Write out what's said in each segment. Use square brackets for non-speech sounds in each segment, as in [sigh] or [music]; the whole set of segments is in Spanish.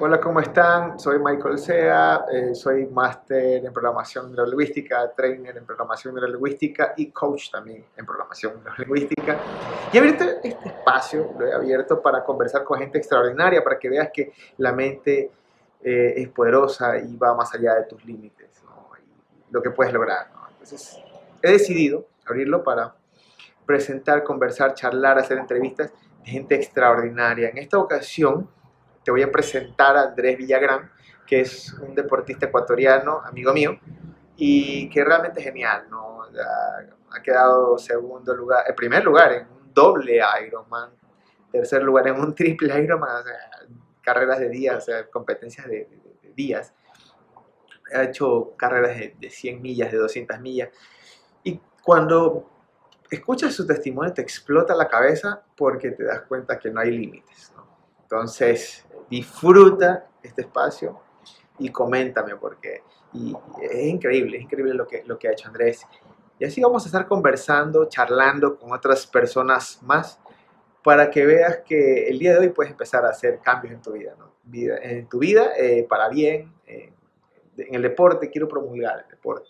Hola, ¿cómo están? Soy Michael Sea, eh, soy máster en programación neurolingüística, trainer en programación neurolingüística y coach también en programación neurolingüística. Y abierto este espacio, lo he abierto para conversar con gente extraordinaria, para que veas que la mente eh, es poderosa y va más allá de tus límites, lo que puedes lograr. Entonces, he decidido abrirlo para presentar, conversar, charlar, hacer entrevistas de gente extraordinaria. En esta ocasión te voy a presentar a Andrés Villagrán, que es un deportista ecuatoriano, amigo mío, y que realmente es genial, ¿no? Ha, quedado segundo lugar, el primer lugar en un doble Ironman, tercer lugar en un triple Ironman, o carreras de días, o sea, competencias de, de- de días. Ha hecho carreras de, de 100 millas, de 200 millas. Y cuando escuchas su testimonio te explota la cabeza porque te das cuenta que no hay límites. ¿no? Entonces, disfruta este espacio y coméntame porque y es increíble, es increíble lo que, lo que ha hecho Andrés. Y así vamos a estar conversando, charlando con otras personas más para que veas que el día de hoy puedes empezar a hacer cambios en tu vida, ¿no? Vida- en tu vida eh, para bien. eh, en el deporte quiero promulgar el deporte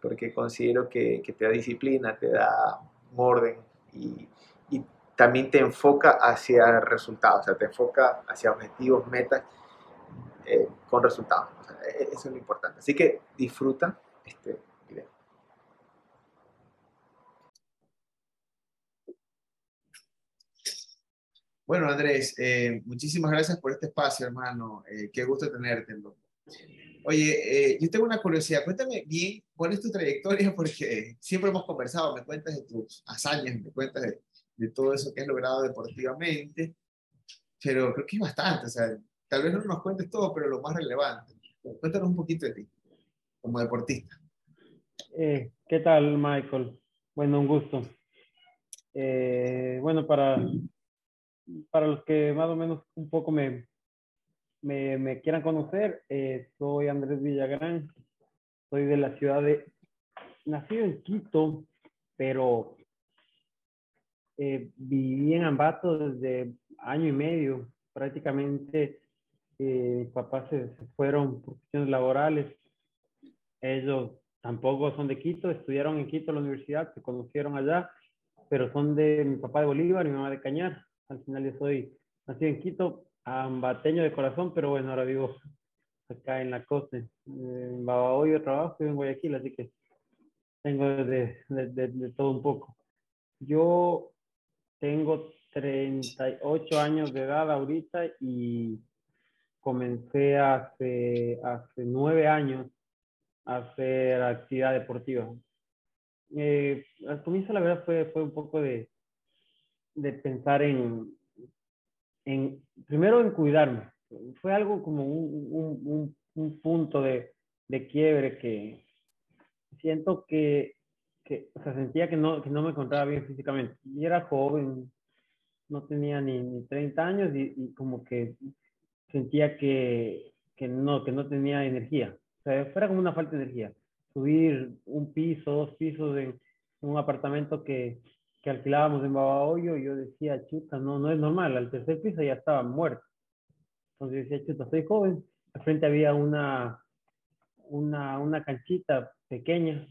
porque considero que, que te da disciplina, te da un orden y, y también te enfoca hacia resultados, o sea, te enfoca hacia objetivos, metas eh, con resultados. O sea, e- eso es lo importante. Así que disfruta este video. Bueno, Andrés, eh, muchísimas gracias por este espacio, hermano. Eh, qué gusto tenerte. Oye, eh, yo tengo una curiosidad. Cuéntame bien cuál es tu trayectoria, [laughs] porque siempre hemos conversado, me cuentas de tus hazañas, me cuentas de, de todo eso que has logrado deportivamente, pero creo que es bastante. O sea, tal vez no nos cuentes todo, pero lo más relevante. Cuéntanos un poquito de ti, como deportista. ¿qué tal, Michael? Bueno, un gusto. Bueno, para, para los que más o menos un poco me, me, quieran conocer, eh, soy Andrés Villagrán, soy de la ciudad de, nacido en Quito, pero eh, viví en Ambato desde año y medio, prácticamente eh, mis papás se, se fueron por cuestiones laborales, ellos tampoco son de Quito, estudiaron en Quito en la universidad, se conocieron allá, pero son de mi papá de Bolívar y mi mamá de Cañar. Al final yo soy nacido en Quito, ambateño de corazón, pero bueno, ahora vivo acá en la costa, en Babahoyo trabajo, vivo en Guayaquil, así que tengo de, de, de todo un poco. Yo tengo 38 años de edad ahorita y comencé hace, hace nueve años a hacer actividad deportiva. Eh, al comienzo la verdad fue, fue un poco de, de pensar en, en, primero en cuidarme. Fue algo como un, un, un, un punto de, de, quiebre que siento que, que o sea, sentía que no, que no me encontraba bien físicamente. Y era joven, no tenía ni, ni 30 años y, y como que sentía que, que, no, que no tenía energía. O sea, fuera como una falta de energía. Subir un piso, dos pisos en un apartamento que, que alquilábamos en Babahoyo, yo decía, chuta, no, no es normal, al tercer piso ya estaba muerto. Entonces decía, chuta, soy joven. Al frente había una, una, una canchita pequeña,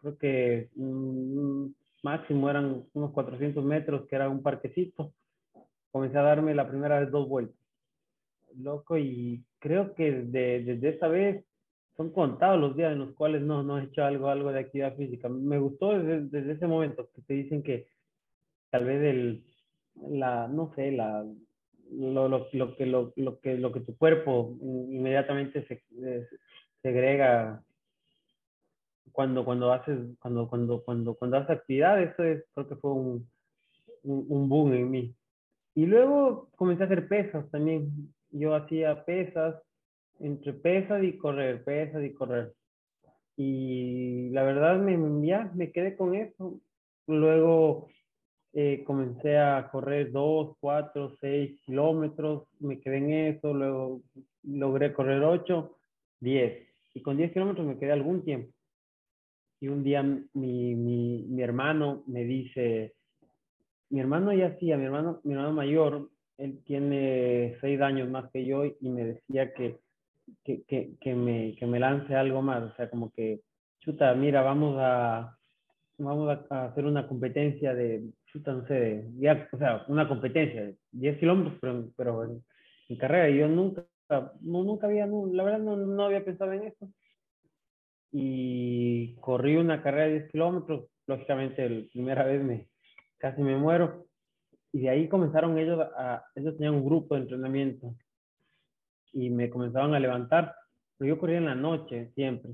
creo que máximo eran unos 400 metros, que era un parquecito. Comencé a darme la primera vez dos vueltas. Loco, y creo que desde, desde esa vez son contados los días en los cuales no, no he hecho algo, algo de actividad física. Me gustó desde, desde ese momento que te dicen que tal vez el, la, no sé, la, lo, lo, lo, que, lo, lo, que, lo que tu cuerpo inmediatamente se, se segrega cuando, cuando haces, cuando, cuando, cuando, cuando haces actividad, eso es, creo que fue un, un, un boom en mí. Y luego comencé a hacer pesas también. Yo hacía pesas, entre pesas y correr, pesas y correr. Y la verdad me, ya me quedé con eso. Luego eh, comencé a correr dos, cuatro, seis kilómetros, me quedé en eso, luego logré correr ocho 10. Y con 10 kilómetros me quedé algún tiempo. Y un día mi, mi, mi hermano me dice, mi hermano ya hacía, mi hermano, mi hermano mayor, él tiene 6 años más que yo y me decía que, que, que, que, me, que me lance algo más. O sea, como que, chuta, mira, vamos a, vamos a, hacer una competencia de, chuta, no sé, ya, o sea, una competencia de 10 kilómetros, pero, pero en, en, carrera. Y yo nunca, no, nunca había, no, la verdad no, no había pensado en eso y corrí una carrera de 10 kilómetros. Lógicamente, la primera vez me, casi me muero. Y de ahí comenzaron ellos a, ellos tenían un grupo de entrenamiento y me comenzaban a levantar. Pero yo corría en la noche siempre,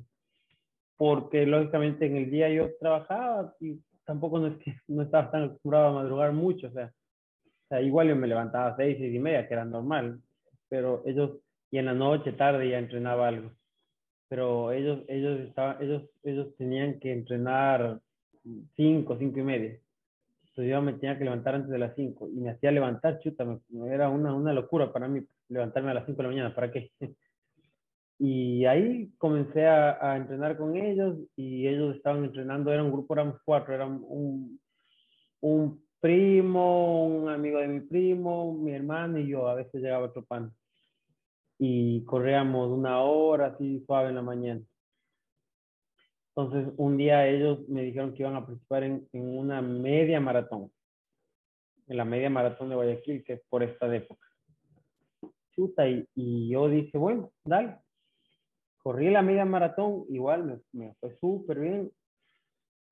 porque lógicamente en el día yo trabajaba y tampoco no, es que, [laughs] no estaba tan acostumbrado a madrugar mucho. O sea, o sea, igual yo me levantaba a seis, seis y media, que era normal, pero ellos, y en la noche, tarde ya entrenaba algo pero ellos, ellos, estaban, ellos, ellos tenían que entrenar 5, 5 y media. Entonces yo me tenía que levantar antes de las 5 y me hacía levantar, chuta, me, era una, una locura para mí levantarme a las 5 de la mañana, ¿para qué? [laughs] Y ahí comencé a, a, entrenar con ellos y ellos estaban entrenando, era un grupo, éramos cuatro, era un, un primo, un amigo de mi primo, mi hermano y yo, a veces llegaba otro pan y corríamos una hora así suave en la mañana. Entonces, un día ellos me dijeron que iban a participar en, en una media maratón, en la media maratón de Guayaquil, que es por esta época. Chuta, y, y yo dije, bueno, dale. Corrí la media maratón, igual me, me fue súper bien.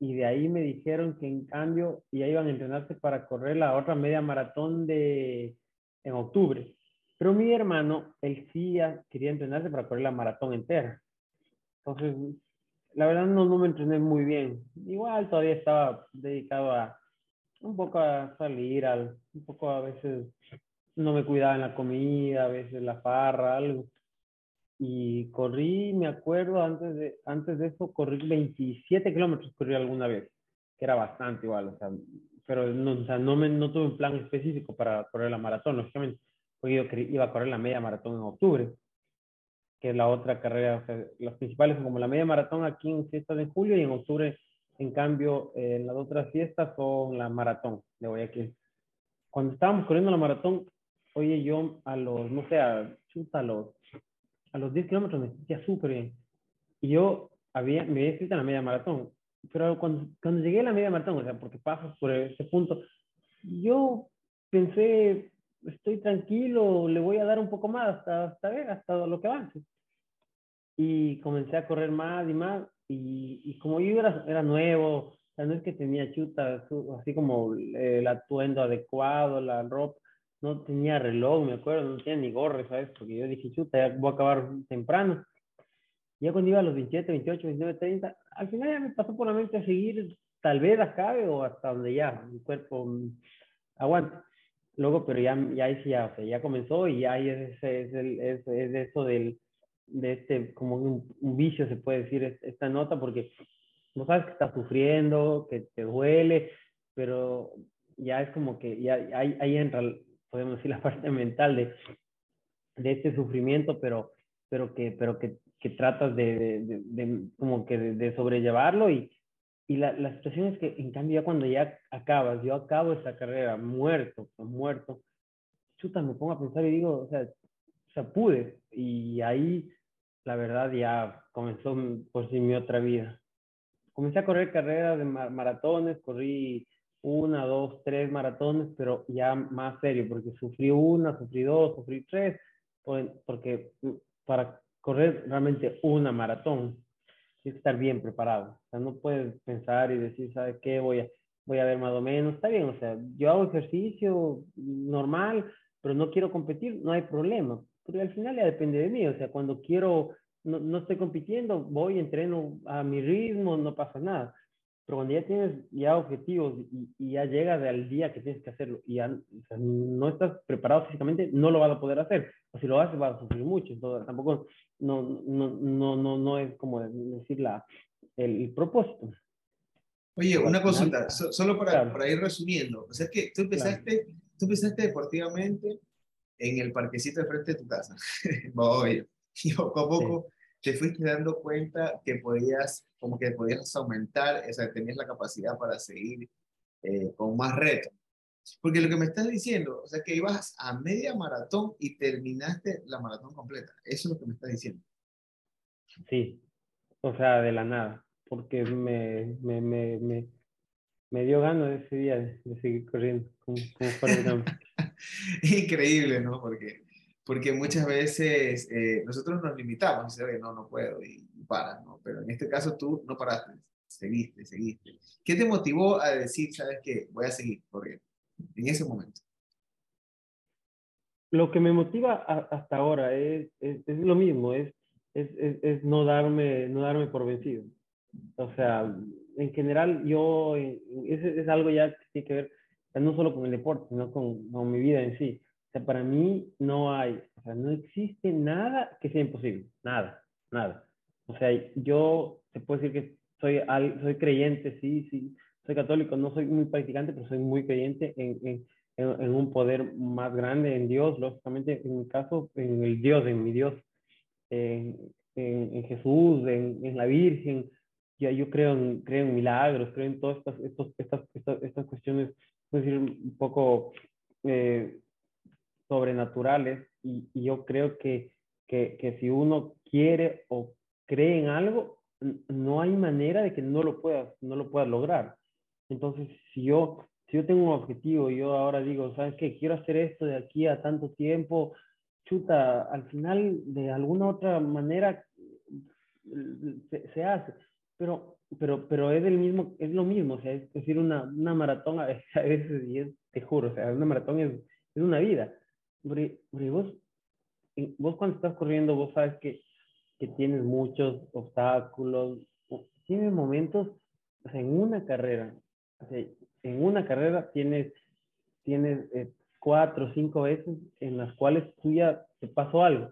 Y de ahí me dijeron que en cambio ya iban a entrenarse para correr la otra media maratón de en octubre. Pero mi hermano, él sí quería entrenarse para correr la maratón entera. Entonces, la verdad no, no me entrené muy bien. Igual todavía estaba dedicado a un poco a salir, al, un poco a veces no me cuidaba en la comida, a veces la farra, algo. Y corrí, me acuerdo, antes de, antes de eso, corrí 27 kilómetros, corrí alguna vez, que era bastante igual, o sea, pero no, o sea, no, me, no tuve un plan específico para correr la maratón, lógicamente porque yo iba a correr la media maratón en octubre, que es la otra carrera, o sea, las principales son como la media maratón aquí en fiestas de julio y en octubre, en cambio, eh, las otras fiestas son la maratón de Guayaquil. Cuando estábamos corriendo la maratón, oye, yo a los, no sé, a, a los, a los 10 kilómetros me sentía súper bien. Y yo había, me había escrito en la media maratón, pero cuando, cuando llegué a la media maratón, o sea, porque pasas por ese punto, yo pensé, estoy tranquilo, le voy a dar un poco más hasta, hasta ver, hasta lo que avance. Y comencé a correr más y más, y, y como yo era, era nuevo, no es que tenía chuta, así como el atuendo adecuado, la ropa, no tenía reloj, me acuerdo, no tenía ni gorro, ¿sabes? Porque yo dije, chuta, ya voy a acabar temprano. Ya cuando iba a los 27, 28, 29, 30, al final ya me pasó por la mente a seguir, tal vez acabe o hasta donde ya mi cuerpo aguanta luego, pero ya, ya, ya, o sea, ya comenzó y ya es, es, es, es eso del, de este, como un, un, vicio se puede decir, esta nota, porque no sabes que estás sufriendo, que te duele, pero ya es como que ya ahí, ahí entra, podemos decir, la parte mental de, de este sufrimiento, pero, pero, que, pero que, que tratas de, de, de, como que de, sobrellevarlo y, y la, la, situación es que, en cambio, ya cuando ya acabas, yo acabo esa carrera muerto, muerto, chuta, me pongo a pensar y digo, o sea, o sea, pude. Y ahí, la verdad, ya comenzó por sí mi otra vida. Comencé a correr carreras de maratones, corrí una, dos, tres maratones, pero ya más serio, porque sufrí una, sufrí dos, sufrí tres, porque para correr realmente una maratón tienes que estar bien preparado. O sea, no puedes pensar y decir, ¿sabes qué? Voy a, voy a ver más o menos. Está bien, o sea, yo hago ejercicio normal, pero no quiero competir, no hay problema. Porque al final ya depende de mí. O sea, cuando quiero, no, no estoy compitiendo, voy, entreno a mi ritmo, no pasa nada. Pero cuando ya tienes ya objetivos y, y ya llegas al día que tienes que hacerlo y ya o sea, no estás preparado físicamente, no lo vas a poder hacer. O si lo haces, vas a sufrir mucho. Entonces, tampoco, no, no, no, no, no es como decir la, el, el propósito. Oye, una consulta, solo para, claro. para, ir resumiendo. O sea, es que tú empezaste, claro. tú empezaste deportivamente en el parquecito de frente de tu casa. [laughs] Voy. Y poco a poco te fuiste dando cuenta que podías, como que podías aumentar, o sea, tenías la capacidad para seguir eh, con más retos. Porque lo que me estás diciendo, o sea, que ibas a media maratón y terminaste la maratón completa. Eso es lo que me estás diciendo. Sí, o sea, de la nada, porque me, me, me, me, me dio ganas ese día de, seguir corriendo como, como [laughs] Increíble, ¿no? Porque, porque muchas veces eh, nosotros nos limitamos y no, no puedo y, y para, ¿no? Pero en este caso tú no paraste, seguiste, seguiste. ¿Qué te motivó a decir, sabes qué, voy a seguir corriendo en ese momento? Lo que me motiva hasta ahora es, es, es lo mismo, es, es, es, no, darme, no darme por vencido. O sea, en general yo, es, es algo ya que tiene que ver no solo con el deporte, sino con, con, mi vida en sí. Sea, para mí no hay, o sea, no existe nada que sea imposible, nada, nada. O sea, yo te puedo decir que soy, soy creyente, sí, sí, soy católico, no soy muy practicante, pero soy muy creyente en, en, en, un poder más grande, en Dios, lógicamente, en mi caso, en el Dios, en mi Dios, en, en Jesús, en, la Virgen. Ya yo creo en, creo en milagros, creo en todas estas, estas, estas, estas cuestiones, es decir, un poco eh, sobrenaturales. Y, y, yo creo que, que, que si uno quiere o cree en algo, no hay manera de que no lo puedas, no lo puedas lograr. Entonces, si yo, si yo tengo un objetivo y yo ahora digo, ¿sabes qué? Quiero hacer esto de aquí a tanto tiempo, chuta, al final de alguna otra manera se, se hace. Pero, pero, pero es, el mismo, es lo mismo, o sea, es decir, una, una maratón a [laughs] veces, y es, te juro, o sea, una maratón es, es una vida. Porque, vos, vos cuando estás corriendo, vos sabes que que tienes muchos obstáculos, tienes momentos, o sea, en una carrera, o sea, en una carrera tienes, tienes eh, cuatro o cinco veces en las cuales tú ya te pasó algo,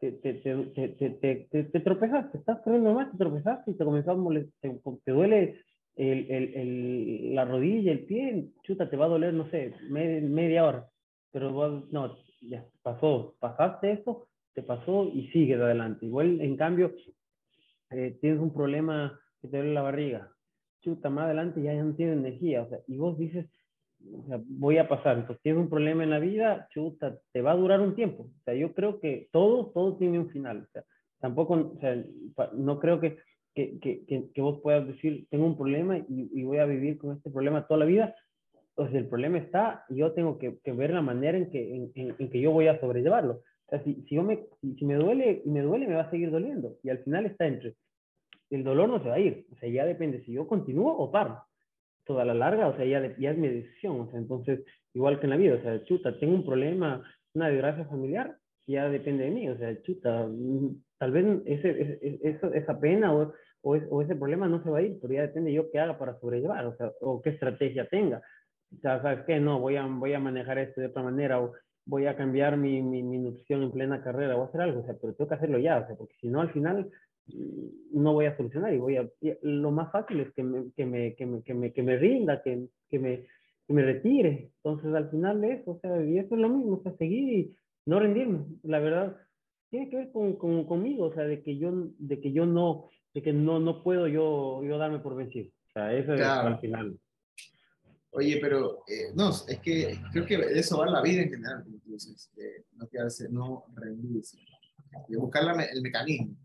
te, te, te, te, te tropezaste, estás corriendo más, te tropezaste y te comenzó a molestar, te, duele el, el, el, la rodilla, el pie, chuta, te va a doler, no sé, media, media hora, pero vos, no, ya pasó, pasaste eso te pasó y sigues adelante. Igual, en cambio, eh, tienes un problema que te duele la barriga, chuta, más adelante ya, no tienes energía, o sea, y vos dices, o sea, voy a pasar, entonces tienes un problema en la vida, chuta, te va a durar un tiempo, o sea, yo creo que todo, todo tiene un final, o sea, tampoco, o sea, no creo que, que, que, que vos puedas decir, tengo un problema y, y, voy a vivir con este problema toda la vida, entonces el problema está yo tengo que, que ver la manera en que, en, en, en que yo voy a sobrellevarlo sea, si, si, yo me, si, me duele y me duele, me va a seguir doliendo. Y al final está entre, el dolor no se va a ir. O sea, ya depende si yo continúo o paro. Toda la larga, o sea, ya, ya es mi decisión. O sea, entonces, igual que en la vida, o sea, chuta, tengo un problema, una desgracia familiar, ya depende de mí. O sea, chuta, tal vez ese, ese, esa pena o, o, o, ese problema no se va a ir, pero ya depende yo qué haga para sobrellevar, o sea, o qué estrategia tenga. O sea, ¿sabes qué? No, voy a, voy a manejar esto de otra manera, o voy a cambiar mi, mi, mi, nutrición en plena carrera, a hacer algo, o sea, pero tengo que hacerlo ya, o sea, porque si no al final mm, no voy a solucionar y voy a, lo más fácil es que me, que me, que me, que me, que me rinda, que, que, me, que me retire. Entonces al final eso, o sea, y eso es lo mismo, o sea, seguir y no rendirme, la verdad, tiene que ver con, con, conmigo, o sea, de que yo, de que yo no, de que no, no puedo yo, yo darme por vencido. O sea, eso claro. es al final. Oye, pero eh, no, es que creo que eso va en la vida en general, como tú dices, eh, no quedarse, no rendirse, y buscar la, el mecanismo.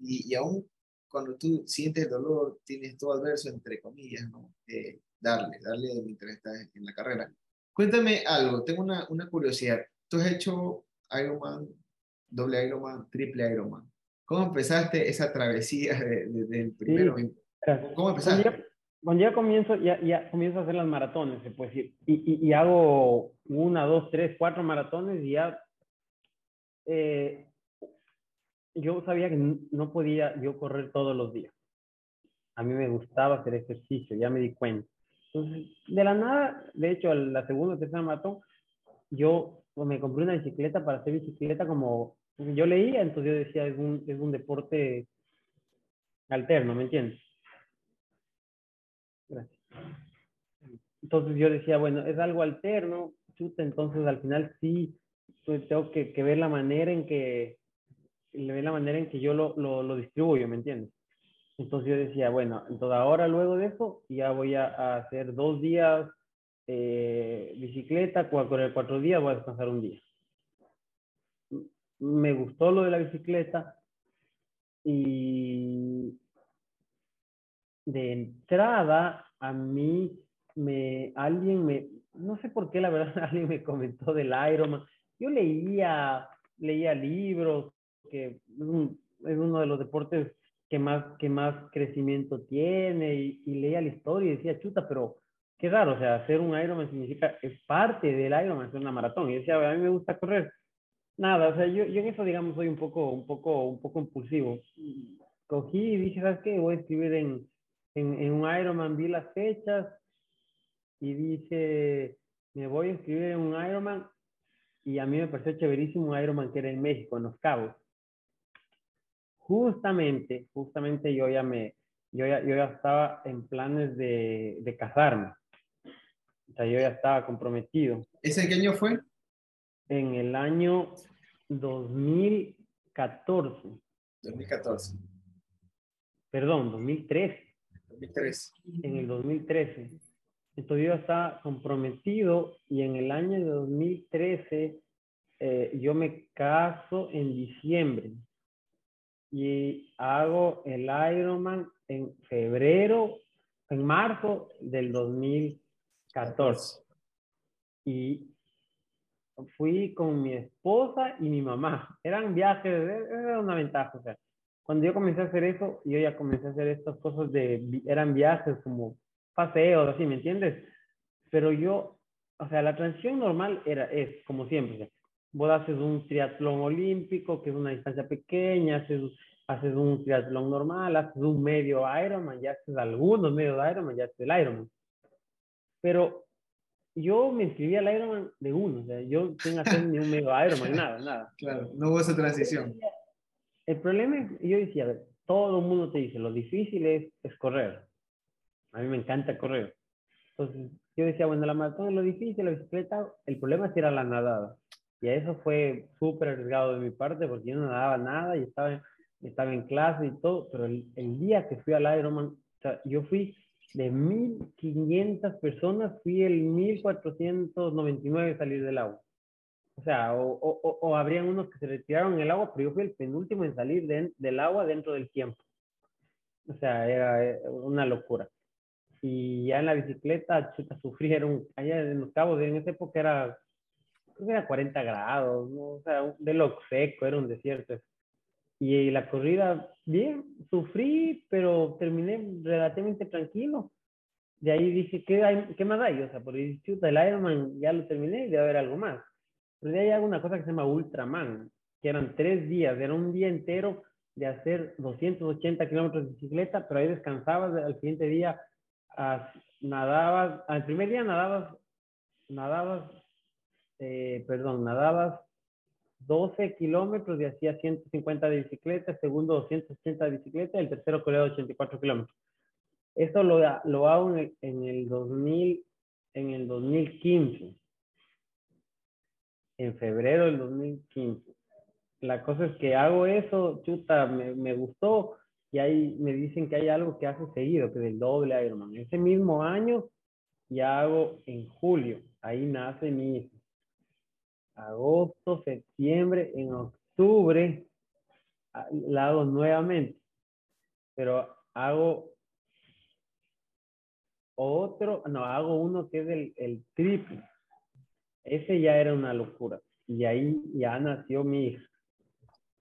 Y, y, aún cuando tú sientes el dolor, tienes todo adverso, entre comillas, ¿no? Eh, darle, darle mientras estás en la carrera. Cuéntame algo, tengo una, una curiosidad. Tú has hecho Ironman, doble Ironman, triple Ironman. ¿Cómo empezaste esa travesía desde de, el primero? Sí. ¿Cómo empezaste? Cuando ya comienzo, ya, ya comienzo a hacer las maratones, se puede decir, y, y, y hago una, dos, tres, cuatro maratones y ya eh, yo sabía que no podía yo correr todos los días. A mí me gustaba hacer ejercicio, ya me di cuenta. Entonces, de la nada, de hecho, la segunda o tercera maratón, yo me compré una bicicleta para hacer bicicleta como yo leía, entonces yo decía, es un, es un deporte alterno, ¿me entiendes? Entonces yo decía, bueno, es algo alterno, chuta, entonces al final sí, pues tengo que, que ver la manera en que, la manera en que yo lo, lo, lo distribuyo, ¿me entiendes? Entonces yo decía, bueno, entonces ahora luego de eso ya voy a, hacer dos días eh, bicicleta, correr cuatro días, voy a descansar un día. Me gustó lo de la bicicleta y de entrada a mí me alguien me no sé por qué la verdad [laughs] alguien me comentó del Ironman. Yo leía leía libros que es, uno de los deportes que más, que más crecimiento tiene y, leía la historia y decía, chuta, pero qué raro, o sea, hacer un Ironman significa, es parte del Ironman, es una maratón. Y decía, a mí me gusta correr. Nada, o sea, yo, yo en eso, digamos, soy un poco, un poco, un poco impulsivo. Cogí y dije, ¿sabes qué? Voy a escribir en, en, en un Ironman, vi las fechas y dije, me voy a escribir en un Ironman y a mí me pareció chéverísimo un Ironman que era en México, en Los Cabos justamente, justamente yo ya me, yo ya, yo ya estaba en planes de, de casarme. O sea, yo ya estaba comprometido. ¿Ese qué año fue? En el año 2014. 2014. Perdón, 2013. 2013. En el 2013. Entonces yo estaba comprometido y en el año de 2013 eh, yo me caso en diciembre y hago el Ironman en febrero, en marzo del 2014. Y fui con mi esposa y mi mamá. Eran viajes, era una ventaja. O sea, cuando yo comencé a hacer eso, yo ya comencé a hacer estas cosas de, eran viajes como paseos, así, ¿me entiendes? Pero yo, o sea, la transición normal era, es como siempre, vos haces un triatlón olímpico, que es una distancia pequeña, haces, haces un triatlón normal, haces un medio Ironman, ya haces algunos medios Ironman, ya haces el Ironman. Pero yo me inscribí al Ironman de uno, o sea, yo sin hacer ni un medio Ironman, nada, nada. [laughs] Claro, no hubo esa transición. El problema yo decía, todo el mundo te dice, lo difícil es, correr. A mí me encanta correr. Entonces, yo decía, bueno, la maratón es lo difícil, la bicicleta, el problema es ir a la nadada. Y eso fue súper arriesgado de mi parte porque yo no nadaba nada y estaba, estaba en clase y todo, pero el, día que fui al Ironman, o yo fui de 1.500 personas, fui el 1.499 salir del agua. O sea, o, o, o, habrían unos que se retiraron en el agua, pero yo fui el penúltimo en salir de, del agua dentro del tiempo. O sea, era eh, una locura. Y ya en la bicicleta, chuta, [laughs] sufrieron, allá en los cabos, en esa época era creo que era 40 grados, ¿no? o sea, de lo seco, era un desierto. Y la corrida, bien, sufrí, pero terminé relativamente tranquilo. De ahí dije, ¿qué, hay, qué más hay? O sea, por el chuta, el Ironman ya lo terminé y debe haber algo más. Pero de ahí hay una cosa que se llama Ultraman, que eran tres días, era un día entero de hacer 280 kilómetros de bicicleta, pero ahí descansabas, al siguiente día nadabas, al primer día nadabas, nadabas eh, perdón, nadabas 12 kilómetros y hacía 150 de bicicleta, el segundo 280 de bicicleta, el tercero corría 84 kilómetros. Esto lo, lo hago en el, en el 2000, en el 2015, en febrero del 2015. La cosa es que hago eso, chuta, me, me gustó y ahí me dicen que hay algo que hace seguido, que es el doble Ironman. Ese mismo año ya hago en julio, ahí nace mi hijo agosto, septiembre, en octubre la hago nuevamente, pero hago otro, no, hago uno que es el, el triple. Ese ya era una locura. Y ahí ya nació mi hija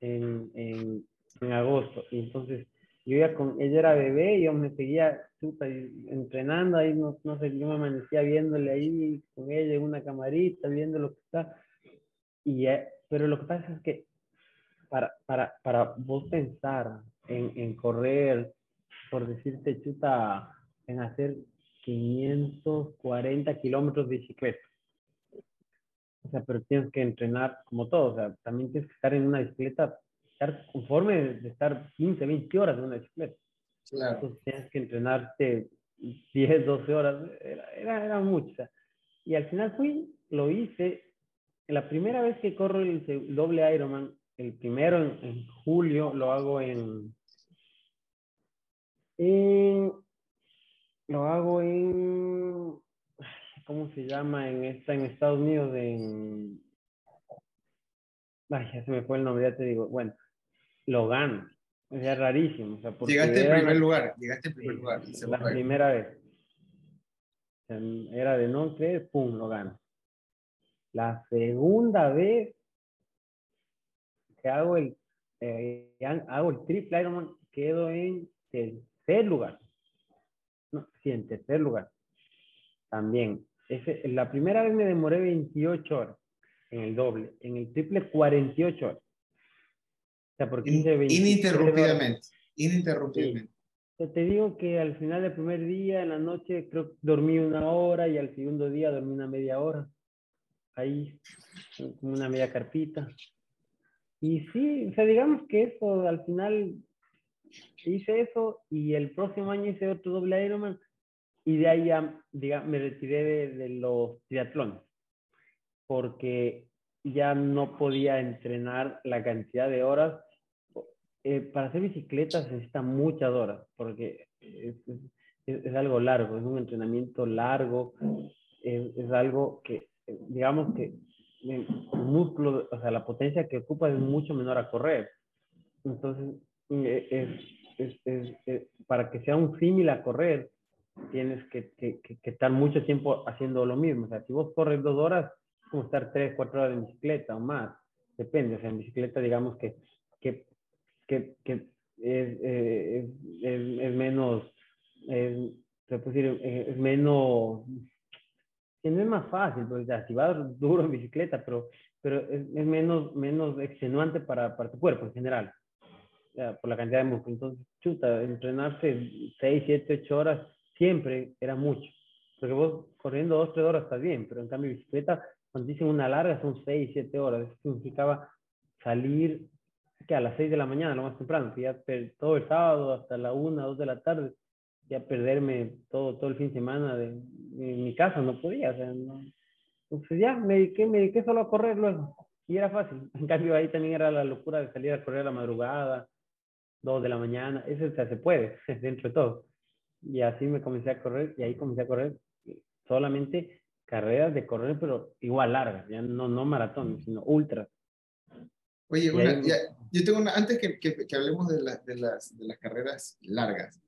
en, en, en agosto. Y entonces yo ya con, ella era bebé yo me seguía entrenando ahí, no, no sé, yo me amanecía viéndole ahí con ella en una camarita, viendo lo que está. Y, pero lo que pasa es que para, para, para vos pensar en, en correr, por decirte chuta, en hacer 540 kilómetros de bicicleta. O sea, pero tienes que entrenar como todo. O sea, también tienes que estar en una bicicleta, estar conforme de estar 15, 20 horas en una bicicleta. Claro. Entonces tienes que entrenarte 10, 12 horas. Era, era, era mucho. y al final fui, lo hice la primera vez que corro el doble Ironman, el primero en, julio lo hago en, en, lo hago en, ¿cómo se llama? En esta, en Estados Unidos, en, ay, ya se me fue el nombre, ya te digo, bueno, lo gano. Es rarísimo. llegaste en primer lugar, llegaste en primer lugar. La primera vez. Era de no creer, pum, lo gano. La segunda vez que hago el, eh, hago el triple Ironman, quedo en tercer lugar. No, sí, en tercer lugar. También. Ese, la primera vez me demoré 28 horas en el doble. En el triple, 48 horas. O sea, porque ininterrumpidamente. Ininterrumpidamente. Te digo que al final del primer día, en la noche, creo que dormí una hora y al segundo día dormí una media hora ahí, como una media carpita. Y sí, o sea, digamos que eso, al final hice eso y el próximo año hice otro doble Ironman y de ahí ya, digamos, me retiré de, los triatlones porque ya no podía entrenar la cantidad de horas. Eh, para hacer bicicleta se necesitan muchas horas porque es, es, algo largo, es un entrenamiento largo, es, es algo que digamos que el músculo, o sea, la potencia que ocupa es mucho menor a correr. Entonces, eh, es, es, para que sea un símil a correr, tienes que, que, que, estar mucho tiempo haciendo lo mismo. O sea, si vos corres dos horas, es como estar tres, cuatro horas en bicicleta o más. Depende, o sea, en bicicleta digamos que, que, que, que es, eh, es, es, menos, se puede decir, es menos no es más fácil, pues ya, si vas duro en bicicleta, pero, pero es, menos, menos extenuante para, para, tu cuerpo en general, por la cantidad de músculo. Entonces, chuta, entrenarse 6, 7, 8 horas siempre era mucho. Porque vos corriendo 2, 3 horas estás bien, pero en cambio bicicleta, cuando dicen una larga son 6, 7 horas. Eso significaba salir que a las 6 de la mañana, lo más temprano, que ya todo el sábado hasta la 1, 2 de la tarde, ya perderme todo, todo el fin de semana de, en mi casa, no podía, o sea, no. Entonces ya me dediqué, me dediqué solo a correr luego, y era fácil. [laughs] En cambio ahí también era la locura de salir a correr a la madrugada, dos de la mañana, eso o sea, se puede, [laughs] dentro de todo. Y así me comencé a correr, y ahí comencé a correr solamente carreras de correr, pero igual largas, ya no, no maratones, sino ultras. Oye, una, ya, yo tengo una, antes que, que, que hablemos de, la, de, las, de las carreras largas,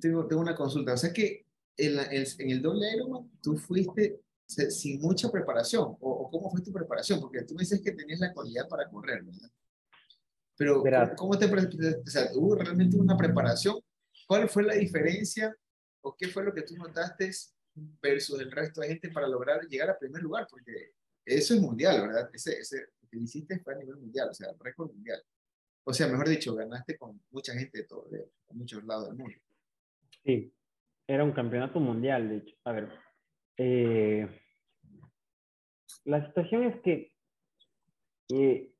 tengo, tengo una consulta. O sea que en, en el doble Ironman tú fuiste sin mucha preparación. O, cómo fue tu preparación? Porque tú me dices que tenías la cualidad para correr, ¿verdad? Pero ¿cómo, te o sea, ¿Hubo realmente una preparación? ¿Cuál fue la diferencia o qué fue lo que tú notaste versus el resto de gente para lograr llegar a primer lugar? Porque eso es mundial, ¿verdad? Ese, ese, lo que hiciste fue a nivel mundial, o sea, récord mundial. O sea, mejor dicho, ganaste con mucha gente de, todo, de muchos lados del mundo. Sí, era un campeonato mundial, de hecho. A ver, eh, la situación es que eh,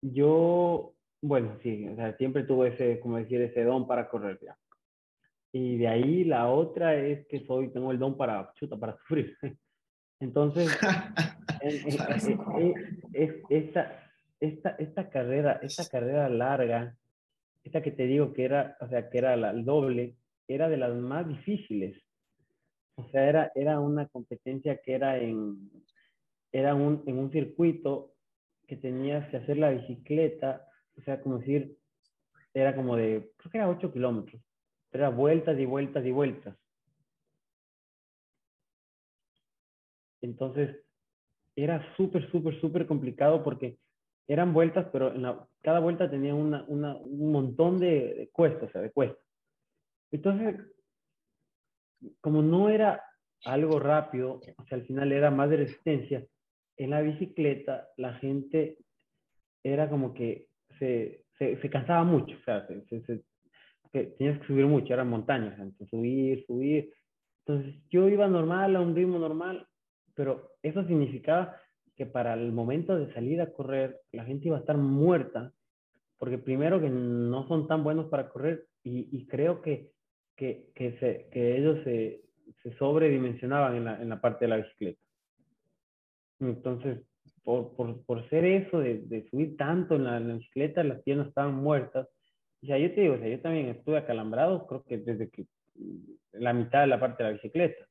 yo, bueno, sí, o sea, siempre tuve ese, como decir, ese don para correr ya. Y de ahí la otra es que soy, tengo el don para, chuta, para [laughs] sufrir. Entonces, [laughs] esta, esta, esta carrera, esta carrera larga, esta que te digo que era, o sea, que era la, el doble, era de las más difíciles. O sea, era, era una competencia que era en, era un, en un circuito que tenías que hacer la bicicleta, o sea, como decir, era como de, creo que era 8 kilómetros, era vueltas y vueltas y vueltas. Entonces, era súper, súper, súper complicado porque eran vueltas, pero en la, cada vuelta tenía una, una, un montón de, de cuestas, o sea, de cuestas. Entonces, como no era algo rápido, o sea, al final era más de resistencia, en la bicicleta la gente era como que se, se, cansaba mucho, o sea, tenías que subir mucho, eran montañas, entonces subir, subir. Entonces yo iba normal, a un ritmo normal, pero eso significaba que para el momento de salir a correr, la gente iba a estar muerta, porque primero que no son tan buenos para correr y creo que que, que, se, que ellos se, se sobredimensionaban en la, en la parte de la bicicleta. Entonces, por, por, por ser eso de, de subir tanto en la, bicicleta, las piernas estaban muertas. O sea, yo te digo, o sea, yo también estuve acalambrado, creo que desde que la mitad de la parte de la bicicleta.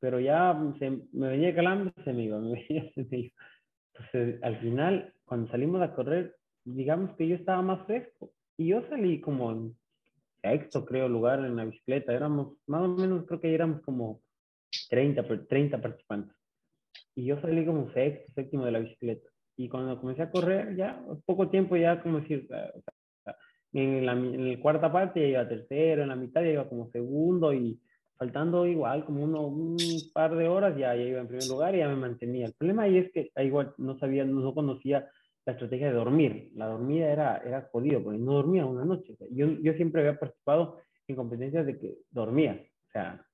Pero ya se, me venía calambre, se me iba, me [laughs] venía, se me iba. Entonces, al final, cuando salimos a correr, digamos que yo estaba más fresco. Y yo salí como en sexto, creo, lugar en la bicicleta. Éramos, más o menos, creo que éramos como 30, 30 participantes. Y yo salí como sexto, séptimo de la bicicleta. Y cuando comencé a correr, ya, poco tiempo ya, como decir, en la, en la cuarta parte ya iba tercero, en la mitad ya iba como segundo y faltando igual como uno, un par de horas ya, ya iba en primer lugar y ya me mantenía. El problema ahí es que igual no sabía, no conocía la estrategia de dormir. La dormida era, era jodido, porque no dormía una noche. yo, yo siempre había participado en competencias de que dormía. O sea,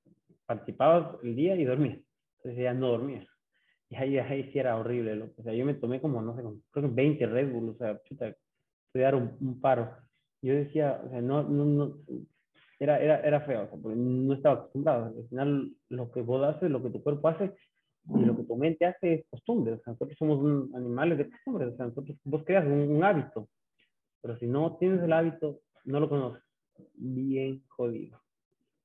participaba el día y dormía. Entonces ya no dormía. Y ahí, ahí sí era horrible. O sea, yo me tomé como, no sé, creo que 20 Red Bull. O sea, chuta, estudiar un, un paro. Yo decía, o sea, no, no, no, era, era, era feo, o sea, porque no estaba acostumbrado. Al final, lo que vos haces, lo que tu cuerpo hace, y lo que tu mente hace es costumbre. O sea, nosotros somos animales de costumbre. O sea, nosotros, vos creas un, hábito. Pero si no tienes el hábito, no lo conoces. Bien jodido.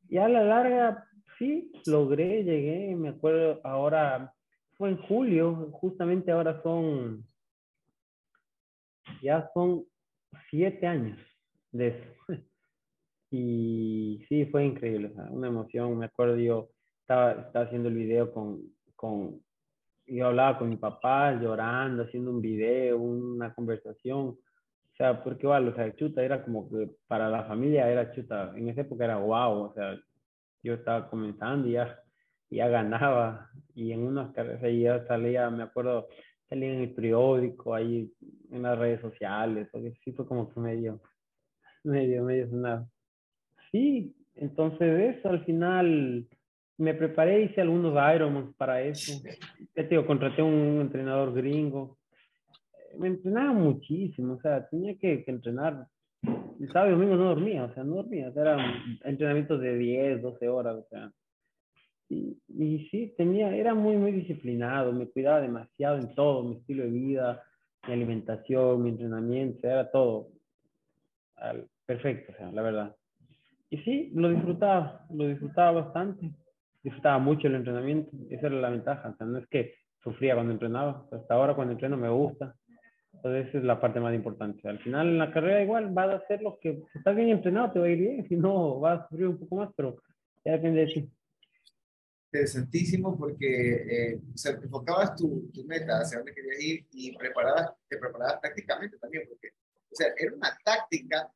Y a la larga, sí, logré, llegué. Me acuerdo ahora, fue en julio, justamente ahora son, ya son siete años de eso. [laughs] Y sí, fue increíble, una emoción. Me acuerdo yo, estaba, haciendo el video con, con, yo hablaba con mi papá llorando, haciendo un video, una conversación. O sea, porque igual, o sea, chuta era como que para la familia era chuta. En esa época era wow, o sea, yo estaba comenzando y ya, ya ganaba. Y en unas carreras ya salía, me acuerdo, salía en el periódico, ahí en las redes sociales, porque sí fue como que medio, [laughs] medio, medio sonado. Sí, entonces eso al final me preparé, hice algunos Ironman para eso. Ya te digo, contraté un entrenador gringo. Me entrenaba muchísimo, o sea, tenía que, entrenar. El sábado y domingo no dormía, o sea, no dormía. O sea, eran entrenamientos de 10, 12 horas, o sea. Y, y sí, tenía, era muy, muy disciplinado, me cuidaba demasiado en todo, mi estilo de vida, mi alimentación, mi entrenamiento, era todo perfecto, o sea, la verdad. Y sí, lo disfrutaba, lo disfrutaba bastante disfrutaba mucho el entrenamiento, esa era la ventaja, no es que sufría cuando entrenaba, hasta ahora cuando entreno me gusta, entonces esa es la parte más importante. Al final en la carrera igual vas a hacer lo que, si estás bien entrenado te va a ir bien, [laughs] si no vas a sufrir un poco más, pero ya depende de ti. Interesantísimo porque eh, o sea, enfocabas tu, tu, meta hacia dónde querías ir y preparabas, te preparabas tácticamente también, porque o sea, era una táctica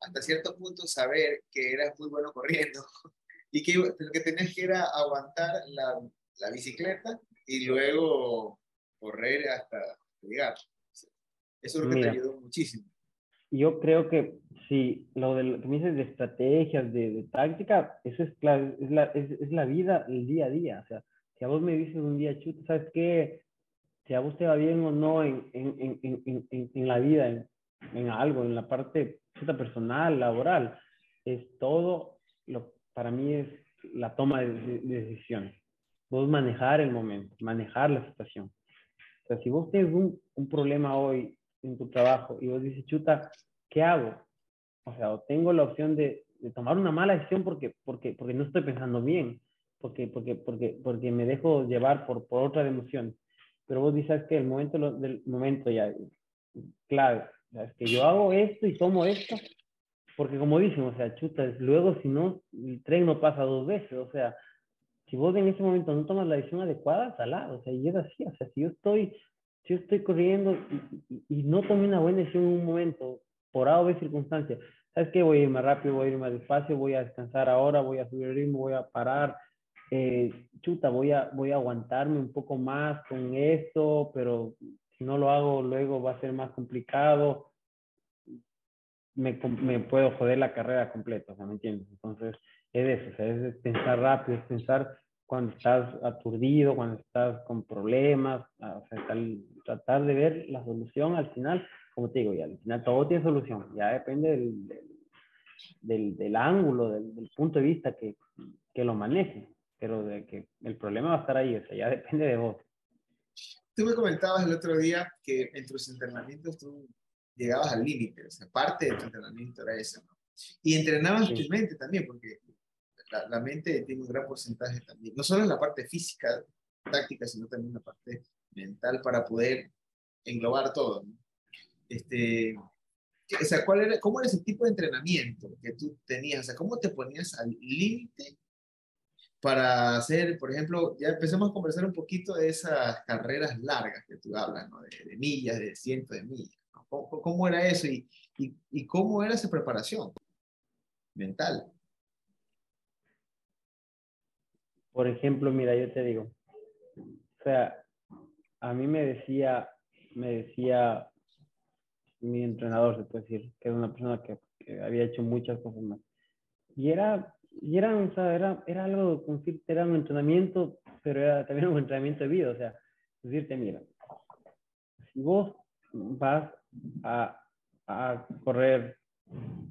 hasta cierto punto saber que eras muy bueno corriendo, [laughs] y que lo que tenías que era aguantar la, la bicicleta y luego correr hasta llegar. Eso es lo que te ayudó muchísimo. Yo creo que sí, lo, de, lo que me dices de estrategias, de, de táctica, eso es, la, es, la, es, es, la vida, el día a día. O sea, si a vos me dices un día, chuta, ¿sabes qué? Si a vos te va bien o no en, en, en, en, la vida, en, algo, en la parte chuta, personal, laboral, es todo lo para mí es la toma de, decisiones. Vos manejar el momento, manejar la situación. O sea, si vos tienes un, un, problema hoy en tu trabajo y vos dices, chuta, ¿qué hago? O sea, o tengo la opción de, de, tomar una mala decisión porque, porque, porque no estoy pensando bien, porque, porque, porque, porque me dejo llevar por, por otra emoción. Pero vos dices que el momento del momento ya, clave, es que yo hago esto y tomo esto porque como dicen, o sea, chuta, luego si no, el tren no pasa dos veces, o sea, si vos en ese momento no tomas la decisión adecuada, salado, o sea, y es así, o sea, si yo estoy, si yo estoy corriendo y, no tomé una buena decisión en un momento, por A o B circunstancia, ¿sabes qué? Voy a ir más rápido, voy a ir más despacio, voy a descansar ahora, voy a subir el ritmo, voy a parar, eh, chuta, voy a, voy a aguantarme un poco más con esto, pero si no lo hago luego va a ser más complicado me, me, puedo joder la carrera completa, o sea, ¿me entiendes? Entonces, es eso, es pensar rápido, es pensar cuando estás aturdido, cuando estás con problemas, ah, tratar de ver la solución al final, como te digo, ya al final todo tiene solución, ya depende del, del, del, ángulo, del, del, punto de vista que, que lo maneje, pero de que el problema va a estar ahí, o sea, ya depende de vos. tú me comentabas el otro día que en tus entrenamientos tú llegabas al límite, o sea, parte de tu entrenamiento era eso, ¿no? Y entrenabas tu mente también, porque la, la, mente tiene un gran porcentaje también, no solo en la parte física, táctica, sino también en la parte mental para poder englobar todo. ¿no? Este, o sea, ¿cuál era, ¿cómo era ese tipo de entrenamiento que tú tenías? O sea, ¿cómo te ponías al límite para hacer, por ejemplo, ya empezamos a conversar un poquito de esas carreras largas que tú hablas, ¿no? de, millas, de cientos de millas. ¿no? ¿Cómo, ¿Cómo, era eso y, y, y cómo era esa preparación mental? Por ejemplo, mira, yo te digo, o sea, a mí me decía, me decía mi entrenador, se puede decir, que era una persona que, que había hecho muchas cosas más. Y era, y era, o sea, era, era algo, era un entrenamiento, pero era también un entrenamiento de vida, o sea, decirte, mira, si vos vas a, a correr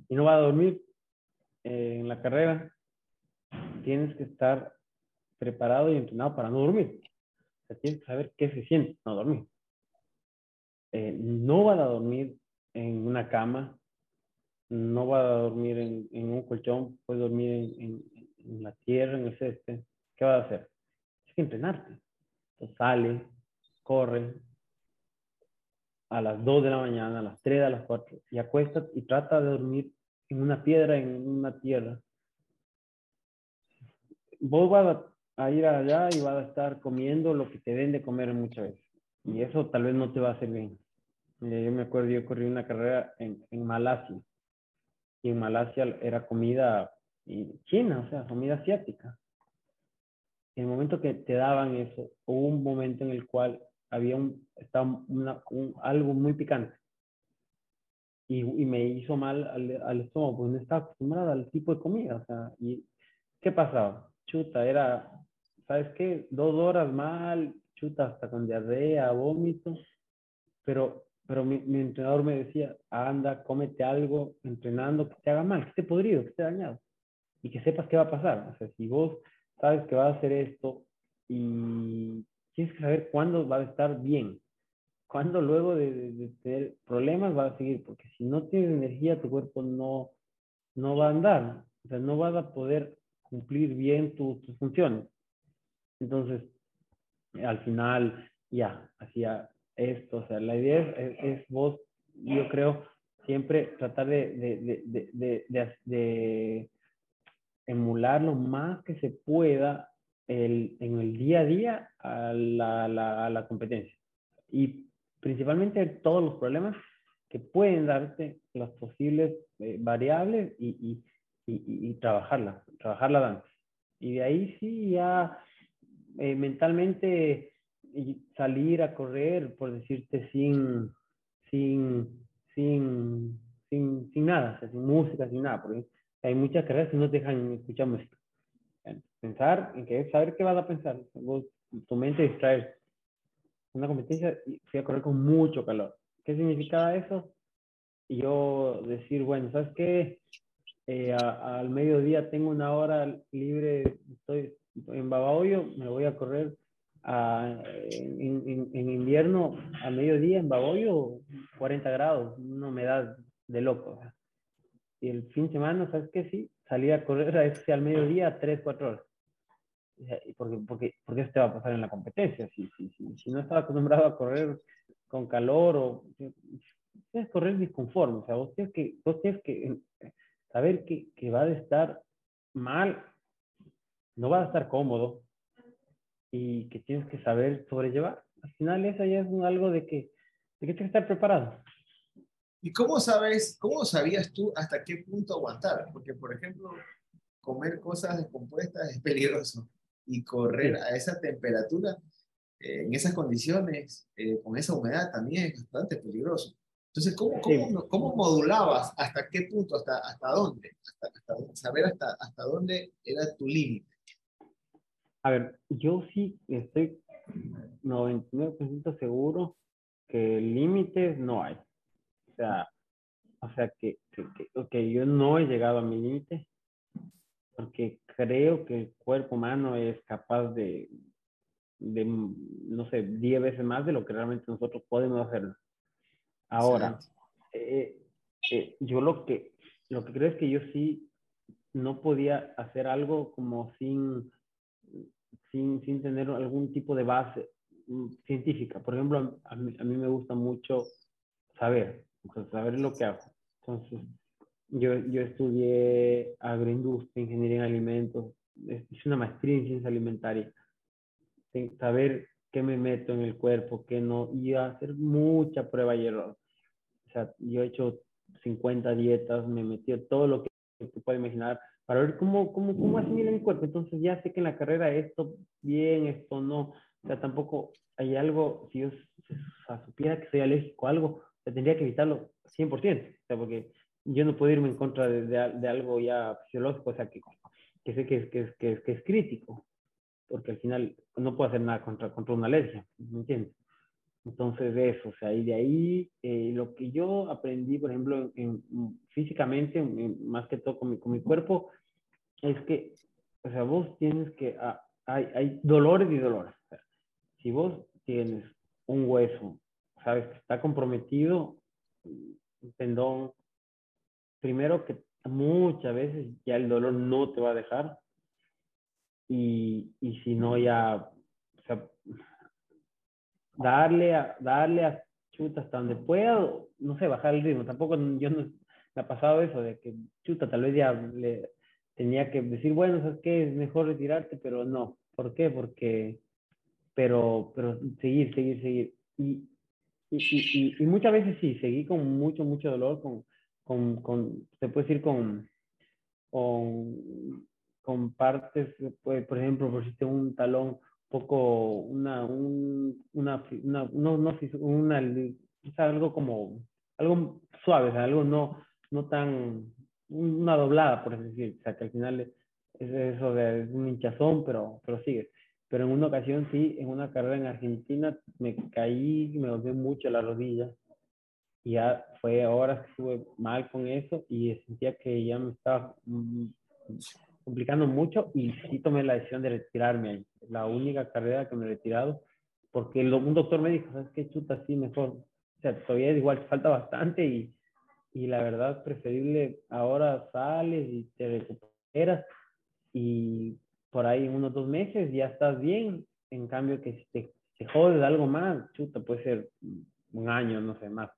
y no vas a dormir eh, en la carrera, tienes que estar preparado y entrenado para no dormir. O sea, tienes que saber qué se siente no dormir. Eh, no van a dormir en una cama, no va a dormir en, un colchón, puede dormir en, la tierra, en el césped. ¿Qué va a hacer? Tienes que entrenarte. Entonces sale, corre a las 2 de la mañana, a las 3, a las 4, y acuesta y trata de dormir en una piedra, en una tierra. Vos vas a ir allá y vas a estar comiendo lo que te den de comer muchas veces. Y eso tal vez no te va a hacer bien. Eh, yo me acuerdo, yo corrí una carrera en, en Malasia. Y en Malasia era comida china, o sea, comida asiática. En el momento que te daban eso, hubo un momento en el cual había un, estaba una, un, algo muy picante. Y, y, me hizo mal al, al estómago, porque no estaba acostumbrada al tipo de comida. O sea, y ¿qué pasaba? Chuta, era, ¿sabes qué? Dos horas mal, chuta, hasta con diarrea, vómito. Pero pero mi, entrenador me decía, anda, cómete algo entrenando que te haga mal, que esté podrido, que esté dañado, y que sepas qué va a pasar. O sea, si vos sabes que va a hacer esto y tienes que saber cuándo va a estar bien, cuándo luego de, de, de tener problemas va a seguir, porque si no tienes energía, tu cuerpo no, no va a andar, o sea, no vas a poder cumplir bien tu, tus funciones. Entonces, al final, ya, hacía esto. O sea, la idea es, vos, yo creo, siempre tratar de, de, de, de, emular lo más que se pueda el, en el día a día a la, la, a la competencia. Y principalmente todos los problemas que pueden darte las posibles eh, variables y, y, y, y, trabajarla, trabajarla antes. Y de ahí sí ya eh, mentalmente y salir a correr, por decirte, sin, sin, sin, sin, sin nada, o sea, sin música, sin nada, porque hay muchas carreras que no te dejan escuchar música. Pensar en que saber qué vas a pensar, vos, tu mente distraer. Una competencia, fui a correr con mucho calor. ¿Qué significaba eso? Y yo decir, bueno, ¿sabes qué? Eh, a, al mediodía tengo una hora libre, estoy en Babahoyo, me voy a correr en, en, en, invierno a mediodía en Baboyo 40 grados, una humedad de loco. Y el fin de semana, ¿sabes qué? Sí, salía a correr a ese al mediodía 3, 4 horas. Porque, porque, porque eso te va a pasar en la competencia. Si, si, si, si no estás acostumbrado a correr con calor o tienes que correr disconforme. O sea, vos tienes que, vos tienes que saber que, que va a estar mal, no va a estar cómodo, y que tienes que saber sobrellevar. Al final eso ya es algo de que, de que tienes que estar preparado. ¿Y cómo sabes, cómo sabías tú hasta qué punto aguantar? Porque, por ejemplo, comer cosas descompuestas es peligroso y correr sí. a esa temperatura, eh, en esas condiciones, eh, con esa humedad también es bastante peligroso. Entonces, ¿cómo, cómo, sí. cómo modulabas? ¿Hasta qué punto? ¿Hasta, hasta dónde? Hasta, hasta, saber hasta, hasta dónde era tu límite. A ver, yo sí estoy 99% seguro que límites no hay. O sea, o sea que, que, que, que yo no he llegado a mi límite porque creo que el cuerpo humano es capaz de, de, no sé, 10 veces más de lo que realmente nosotros podemos hacer. Ahora, eh, eh, yo lo que, lo que creo es que yo sí no podía hacer algo como sin, sin, sin tener algún tipo de base mm, científica. Por ejemplo, a mí, a mí me gusta mucho saber, saber lo que hago. Entonces, yo, yo estudié agroindustria, ingeniería en alimentos, hice una maestría en ciencia alimentaria. Saber qué me meto en el cuerpo, qué no, y hacer mucha prueba y error. O sea, yo he hecho 50 dietas, me metí todo lo que se puede imaginar para ver cómo, cómo, cómo asimila mi cuerpo. Entonces ya sé que en la carrera esto bien, esto no. O sea, tampoco hay algo, si yo supiera que soy alérgico a algo, tendría que evitarlo 100%. O sea, porque yo no puedo irme en contra de, de, algo ya fisiológico, o sea, que, que sé que es, que, es, que, es, que es crítico, porque al final no puedo hacer nada contra, contra una alergia, ¿me entiendes? Entonces, eso, o sea, y de ahí eh, lo que yo aprendí, por ejemplo, en, físicamente, más que todo con mi, con mi, cuerpo, es que, o sea, vos tienes que, ah, hay, hay dolores y dolores. O sea, si vos tienes un hueso, sabes que está comprometido, un tendón, primero que muchas veces ya el dolor no te va a dejar y, y si no ya, o sea, darle a, darle a chuta hasta donde pueda, no sé, bajar el ritmo. Tampoco yo no me ha pasado eso de que chuta, tal vez ya le tenía que decir, bueno, ¿sabes qué? Es mejor retirarte, pero no. ¿Por qué? Porque, pero, pero seguir, seguir, seguir. Y, y, y, muchas veces sí, seguí con mucho, mucho dolor, con, con, con se puede decir con, con, con partes, pues, por ejemplo, tengo un talón poco una, un, una, una, no, no, una, algo como, algo suave, algo no, no tan, una doblada, por decir, o sea, que al final es eso de un hinchazón, pero, pero sigue. Pero en una ocasión sí, en una carrera en Argentina, me caí, me dolió mucho la rodilla. Y ya fue horas que estuve mal con eso y sentía que ya me estaba mm, complicando mucho y sí tomé la decisión de retirarme. La única carrera que me he retirado, porque un doctor me dijo, ¿sabes qué? Chuta, sí, mejor. O sea, todavía igual falta bastante y, y la verdad, preferible ahora sales y te recuperas y por ahí unos dos meses ya estás bien. En cambio, que si te, te jodes algo más, chuta, puede ser un año, no sé, más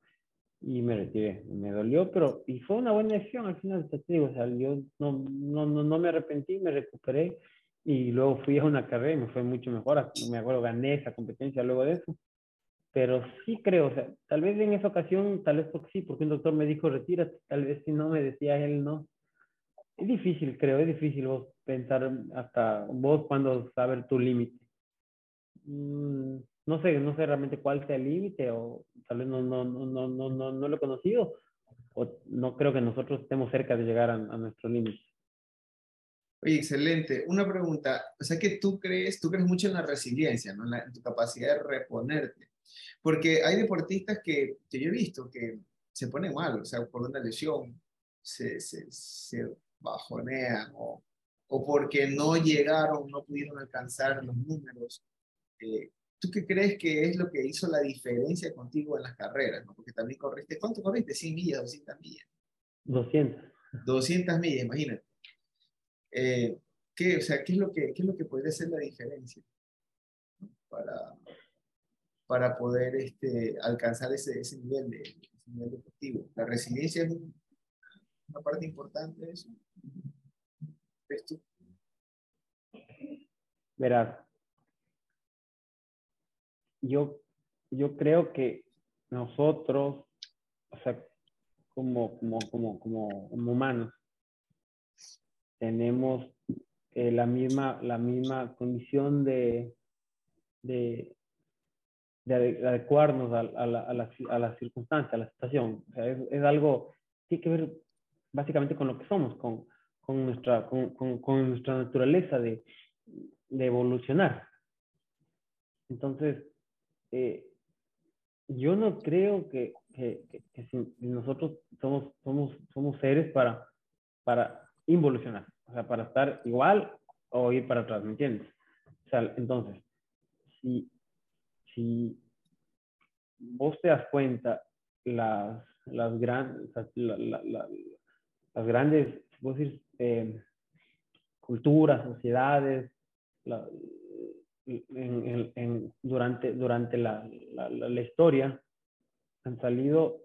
y me retiré. Me dolió, pero y fue una buena decisión al final, te digo, o sea, yo no, no, no, no me arrepentí, me recuperé y luego fui a una carrera y me fue mucho mejor. Me acuerdo, gané esa competencia luego de eso. Pero sí creo, o sea, tal vez en esa ocasión, tal vez porque sí, porque un doctor me dijo retírate, tal vez si no me decía él no. Es difícil, creo, es difícil vos pensar hasta vos cuando saber tu límite. Mm, no sé, no sé realmente cuál sea el límite o tal vez no, no, no, no, no, no, lo he conocido o no creo que nosotros estemos cerca de llegar a, nuestro límite. Oye, excelente. Una pregunta, o sea que tú crees, tú crees mucho en la resiliencia, ¿no? en, tu capacidad de reponerte. Porque hay deportistas que, que, yo he visto que se ponen mal, o sea, por una lesión, se, se, se bajonean o, o porque no llegaron, no pudieron alcanzar los números. Eh, ¿Tú qué crees que es lo que hizo la diferencia contigo en las carreras? ¿no? Porque también corriste, ¿cuánto corriste? ¿100 millas, 200 millas? 200. 200 millas, imagínate. Eh, ¿qué, o sea, ¿qué es, lo que, ¿qué es lo que podría ser la diferencia para, para poder este, alcanzar ese, ese, nivel de, ese nivel deportivo? La resiliencia es una parte importante de eso. ¿Ves tú? Verás, yo, yo creo que nosotros, o sea, como, como, como, como, humanos, tenemos eh, la, misma, la misma condición de, de, de adecuarnos a, a, la, a, la, a, la, circunstancia, a la situación. O sea, es, es, algo, tiene que ver básicamente con lo que somos, con, con, nuestra, con, con, con nuestra naturaleza de, de evolucionar. Entonces, eh, yo no creo que, que, nosotros somos, somos, somos seres para, para involucionar, o sea, para estar igual o ir para atrás, ¿me entiendes? O sea, entonces, si, si vos te das cuenta, las, las, gran, las grandes, decir, eh, culturas, sociedades, en, durante, durante la, la, historia han salido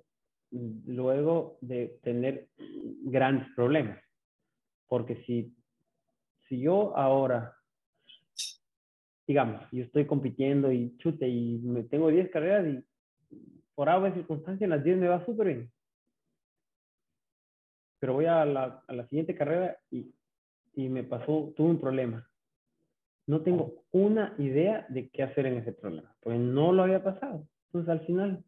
luego de tener grandes problemas. Porque si, si yo ahora, digamos, yo estoy compitiendo y chute y me tengo 10 carreras y por de circunstancia en las 10 me va súper bien. Pero voy a la, a la siguiente carrera y, y me pasó, tuve un problema no tengo una idea de qué hacer en ese problema, pues no lo había pasado. Entonces al final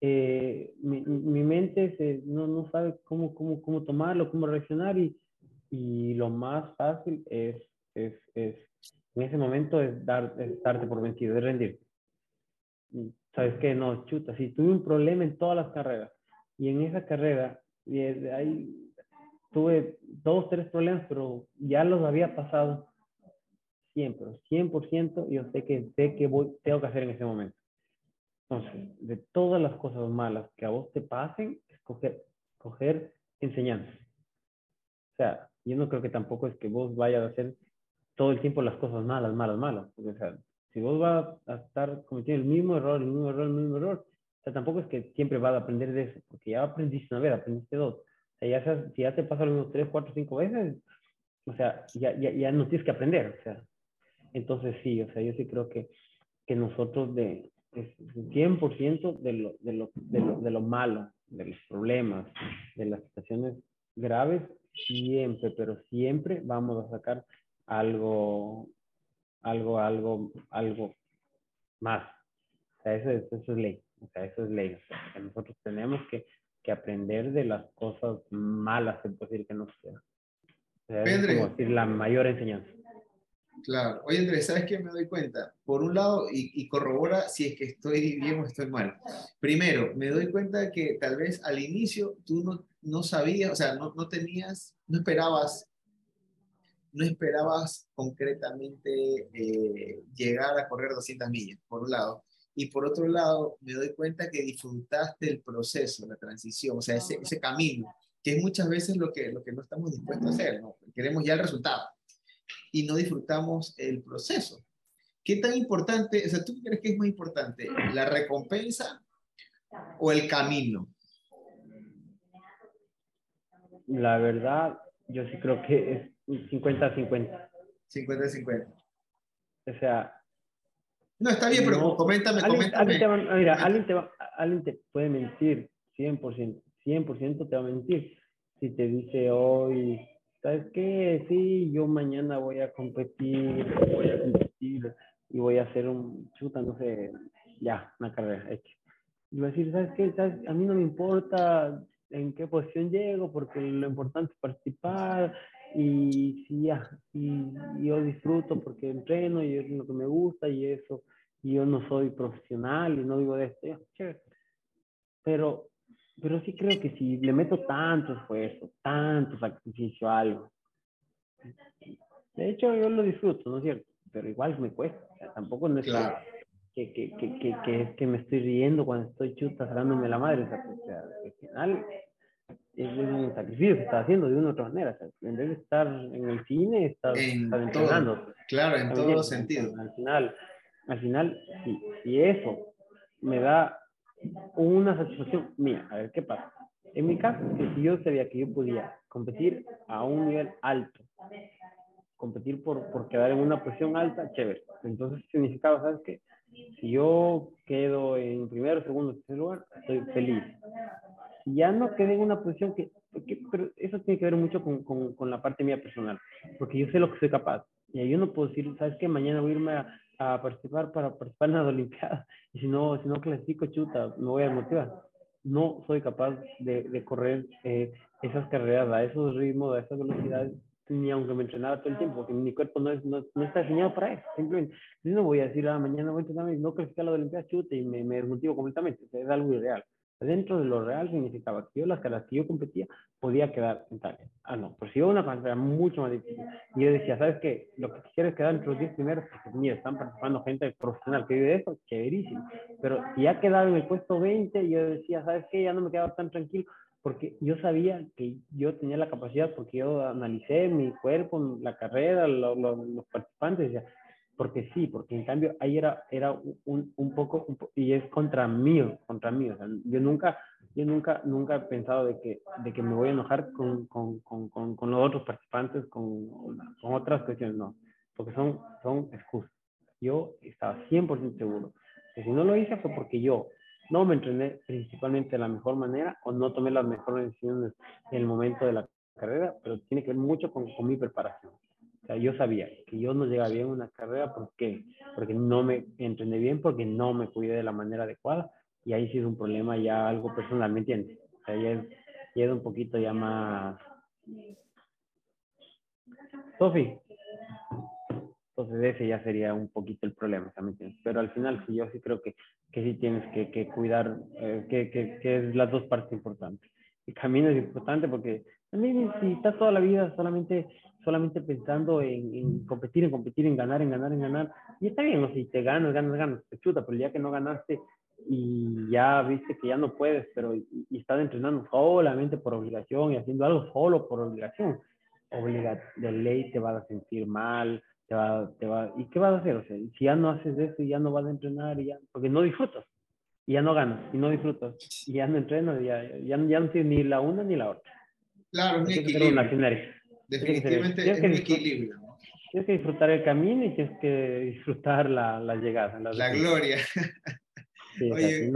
eh, mi, mi, mente se, no, no, sabe cómo, cómo, cómo tomarlo, cómo reaccionar y, y lo más fácil es, es, es, en ese momento es, dar, es darte por vencido, es rendir. ¿Sabes qué? No, chuta, si tuve un problema en todas las carreras y en esa carrera, y ahí tuve dos, tres problemas, pero ya los había pasado siempre, 100% yo sé que sé que voy, tengo que hacer en ese momento. Entonces, de todas las cosas malas que a vos te pasen, escoger, coger enseñanzas. O sea, yo no creo que tampoco es que vos vayas a hacer todo el tiempo las cosas malas, malas, malas. Porque, o sea, si vos vas a estar cometiendo el mismo error, el mismo error, el mismo error, o sea, tampoco es que siempre vas a aprender de eso, porque ya aprendiste una vez, aprendiste dos. O sea, ya, si ya te pasa lo mismo tres, cuatro, cinco veces, o sea, ya, ya, ya no tienes que aprender. O sea, entonces sí, o sea, yo sí creo que, que nosotros de, 100% de lo, de, lo, de, lo, de lo malo, de los problemas, de las situaciones graves, siempre, pero siempre vamos a sacar algo, algo, algo, algo más. O sea, eso es, eso es ley. O sea, eso es ley. O sea, que nosotros tenemos que, que, aprender de las cosas malas, se puede decir que nos sea. O sea, es como decir la mayor enseñanza. Claro. Oye, Andrés, ¿sabes qué me doy cuenta? Por un lado, y, corrobora si es que estoy bien o estoy mal. Primero, me doy cuenta que tal vez al inicio tú no, no sabías, o sea, no, no tenías, no esperabas, no esperabas concretamente eh, llegar a correr 200 millas, por un lado. Y por otro lado, me doy cuenta que disfrutaste el proceso, la transición, o sea, ese, ese camino, que es muchas veces lo que, lo que no estamos dispuestos a hacer, ¿no? Queremos ya el resultado y no disfrutamos el proceso. ¿Qué tan importante, o sea, tú crees que es más importante, la recompensa o el camino? La verdad, yo sí creo que es 50-50. 50-50. O sea... No, está bien, pero coméntame, coméntame. mira, alguien te, va, alguien te puede mentir, 100%, 100% te va a mentir. Si te dice hoy, ¿sabes qué? Sí, yo mañana voy a competir, voy a competir y voy a hacer un chuta, no sé, ya, una carrera hecha. Y voy a decir, ¿sabes qué? A mí no me importa en qué posición llego, porque lo importante es participar y sí, ya, y yo disfruto porque entreno y es lo que me gusta y eso, y yo no soy profesional y no vivo de esto, ya, Pero pero sí creo que si le meto tanto esfuerzo, tanto sacrificio a algo, de hecho yo lo disfruto, ¿no es cierto? Pero igual me cuesta, tampoco no es que, que, que, que, que, que me estoy riendo cuando estoy chuta sacándome la madre, o sea, al final es un sacrificio que está haciendo de una u otra manera, en vez de estar en el cine, estar, entrenando. Claro, en todos los sentidos. Al final, al final, si, si eso me da una satisfacción mía. A ver qué pasa. En mi caso, si yo sabía que yo podía competir a un nivel alto, competir por, por quedar en una posición alta, chévere. Entonces significaba, ¿sabes qué? Si yo quedo en primero, segundo, tercer lugar, estoy feliz. Si ya no quedé en una posición que, pero eso tiene que ver mucho con, con, con, la parte mía personal, porque yo sé lo que soy capaz. Y yo no puedo decir, ¿sabes qué? Mañana voy a irme a, a participar para participar en las Olimpiadas [laughs] y si no, si no clasifico chuta, me voy a motivar. No soy capaz de, de correr eh, esas carreras a esos ritmos, a esas velocidades, ni aunque me entrenara todo el tiempo, porque mi cuerpo no, es, no, no está diseñado para eso. Simplemente, yo no voy a decir, ah, mañana voy a entrenar y no clasificar a las Olimpiadas, chuta, y me, me desmotivo completamente. Es algo irreal. Dentro de lo real significaba que yo las carreras que yo competía podía quedar en tal. Ah, no, pero si iba a una carrera mucho más difícil. Y yo decía, ¿sabes qué? Lo que quiero es quedar entre los 10 primeros, porque mira, están participando gente profesional que vive de eso, chéverísimo. Pero si ya quedado en el puesto 20, yo decía, ¿sabes qué? Ya no me quedaba tan tranquilo, porque yo sabía que yo tenía la capacidad, porque yo analicé mi cuerpo, la carrera, los participantes, decía, porque sí, porque en cambio ahí era, era un, un poco, y es contra mí, contra mí, o sea, yo nunca, yo nunca, nunca he pensado de que, de que me voy a enojar con, con, con, con los otros participantes, con, con, otras cuestiones, no, porque son, son excusas. Yo estaba 100% seguro que si no lo hice fue porque yo no me entrené principalmente de la mejor manera o no tomé las mejores decisiones en el momento de la carrera, pero tiene que ver mucho con, con mi preparación sea, yo sabía que yo no llegaba bien a una carrera, ¿por qué? Porque no me entrené bien, porque no me cuidé de la manera adecuada, y ahí sí es un problema ya algo personal, ¿me entiendes? O sea, ya es, un poquito ya más... Sofi, entonces ese ya sería un poquito el problema, ¿me entiendes? Pero al final sí, yo sí creo que, que sí tienes que, que cuidar, eh, que, que, que es las dos partes importantes. El camino es importante porque también si estás toda la vida solamente solamente pensando en, competir, en competir, en ganar, en ganar, en ganar. Y está bien, ¿no? si te ganas, ganas, ganas, te chuta, pero ya que no ganaste y ya viste que ya no puedes, pero y, estás entrenando solamente por obligación y haciendo algo solo por obligación, obliga, de ley te vas a sentir mal, te va, te va, ¿y qué vas a hacer? O sea, si ya no haces eso y ya no vas a entrenar, y ya, porque no disfrutas, y ya no ganas, y no disfrutas, y ya no entrenas, ya, ya, ya no tienes ni la una ni la otra. Claro, un equilibrio. Definitivamente es un equilibrio. Tienes que disfrutar el camino y tienes que disfrutar la, la llegada. La, gloria. oye,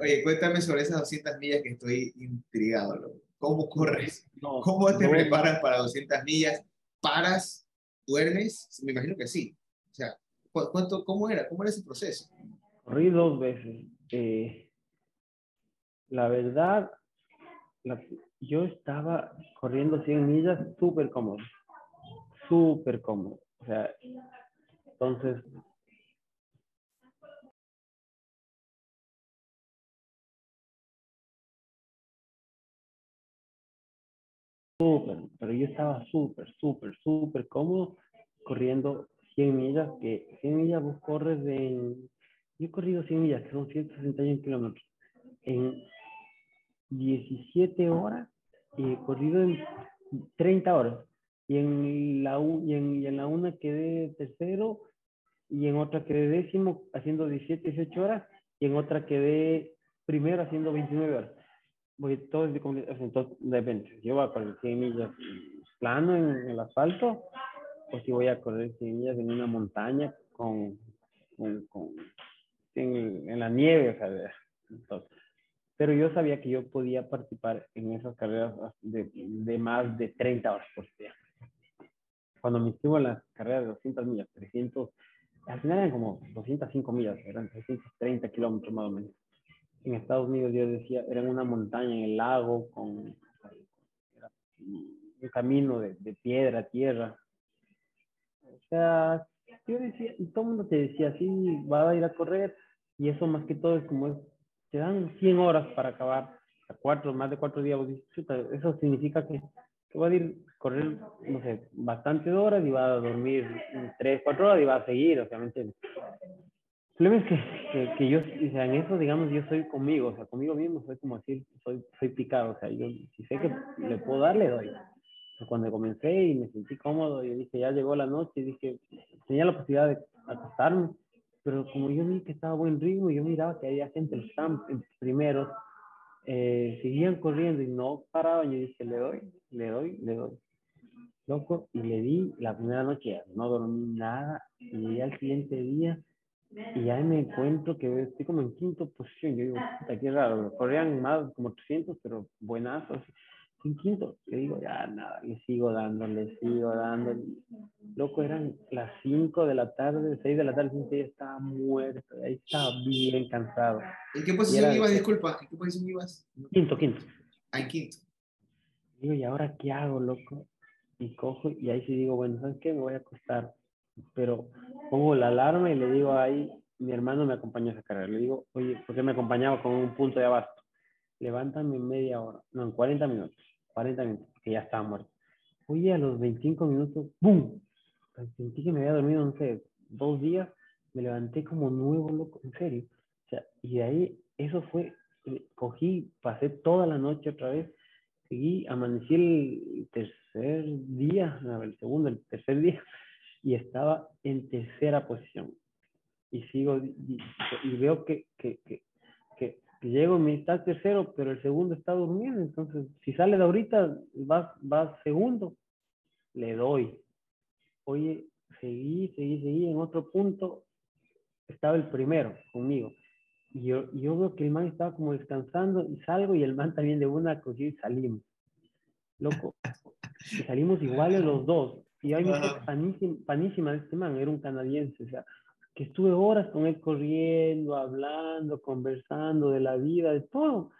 oye, cuéntame sobre esas 200 millas que estoy intrigado. ¿Cómo corres? ¿Cómo te preparas para 200 millas? ¿Paras? ¿Duermes? Me imagino que sí. O sea, ¿cuánto, ¿cómo era? ¿Cómo era ese proceso? Corrí dos veces. Eh, la verdad, la, yo estaba corriendo 100 millas súper cómodo, súper cómodo. O sea, entonces... Súper, pero yo estaba súper, súper, súper cómodo corriendo 100 millas, que 100 millas vos corres en... Yo he corrido 100 millas, que son 161 kilómetros, en 17 horas y corrido en 30 horas. Y en la, y en, y en la una quedé tercero y en otra quedé décimo haciendo 17, 18 horas y en otra quedé primero haciendo 29 horas. Porque todo es de, entonces depende. Yo voy a correr 100 millas plano en el asfalto o si voy a correr 100 millas en una montaña con, con, con en, en, la nieve. O sea, entonces, pero yo sabía que yo podía participar en esas carreras de, de más de 30 horas por día. Cuando me inscribo en las carreras de 200 millas, 300, al final eran como 205 millas, eran 330 kilómetros más o menos. En Estados Unidos yo decía, era una montaña en el lago con un camino de, de piedra, tierra. O sea, yo decía, y todo el mundo te decía, sí, va a ir a correr, y eso más que todo es como es te dan 100 horas para acabar, a cuatro, más de cuatro días, eso significa que, que va a ir correr, no sé, bastantes horas y va a dormir tres, cuatro horas y va a seguir, obviamente. El problema es que, que, yo, o sea, en eso, digamos, yo soy conmigo, o sea, conmigo mismo soy como decir, soy, soy picado, o sea, yo si sé que le puedo dar, le doy. cuando comencé y me sentí cómodo, yo dije, ya llegó la noche, y dije, tenía la posibilidad de acostarme, pero como yo vi que estaba buen ritmo, yo miraba que había gente, los en primeros, eh, seguían corriendo y no paraban, yo dije, le doy, le doy, le doy. Loco, y le di la primera noche, no dormí nada, y al siguiente día, y ahí me encuentro que estoy como en quinta posición, yo digo, qué raro, corrían más como 300, pero buenazos, en quinto, le digo, ya nada, le sigo dando, le sigo dando. Loco, eran las 5 de la tarde, 6 de la tarde, ya estaba muerto, ahí estaba bien cansado. ¿En qué posición ibas, disculpa? ¿En qué posición ibas? Quinto, quinto. Ah, quinto. Digo, ¿y ahora qué hago, loco? Y cojo, y ahí sí digo, bueno, ¿sabes qué? Me voy a acostar. Pero pongo la alarma y le digo ahí, mi hermano me acompañó a esa carrera. Le digo, oye, ¿por qué me acompañaba con un punto de abasto? Levántame en media hora, no, en 40 minutos 40 minutos, que ya estaba muerto. Oye, a los 25 minutos, ¡boom! Sentí que me había dormido, no sé, dos días, me levanté como nuevo, loco, en serio. O sea, y de ahí, eso fue, eh, cogí, pasé toda la noche otra vez, seguí, amanecí el tercer día, el segundo, el tercer día, [laughs] y estaba en tercera posición. Y sigo, y, veo que, que, que, que, llego, me está tercero, pero el segundo está durmiendo. Entonces, si sale de ahorita, va, va segundo, le doy. Oye, seguí, seguí, seguí, en otro punto estaba el primero conmigo. Y yo, yo veo que el man estaba como descansando y salgo y el man también de una cogí y salimos. Loco, y salimos iguales los dos. Y hay una panísima, panísima de este man, era un canadiense, o sea, que estuve horas con él corriendo, hablando, conversando de la vida, de todo.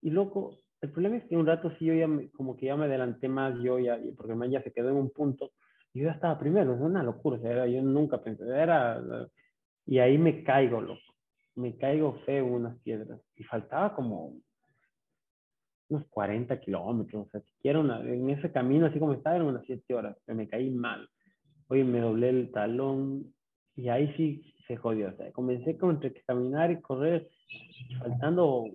Y loco, el problema es que un rato sí yo ya me, como que ya me adelanté más yo ya, porque man ya se quedó en un punto, y yo ya estaba primero, es una locura, o sea, era, yo nunca pensé, era, y ahí me caigo, loco, me caigo feo en unas piedras, y faltaba como unos 40 kilómetros, o sea, siquiera una, en ese camino, así como estaba, eran unas 7 horas, me caí mal. Oye, me doblé el talón y ahí sí se jodió. O sea, comencé con entre caminar y correr, faltando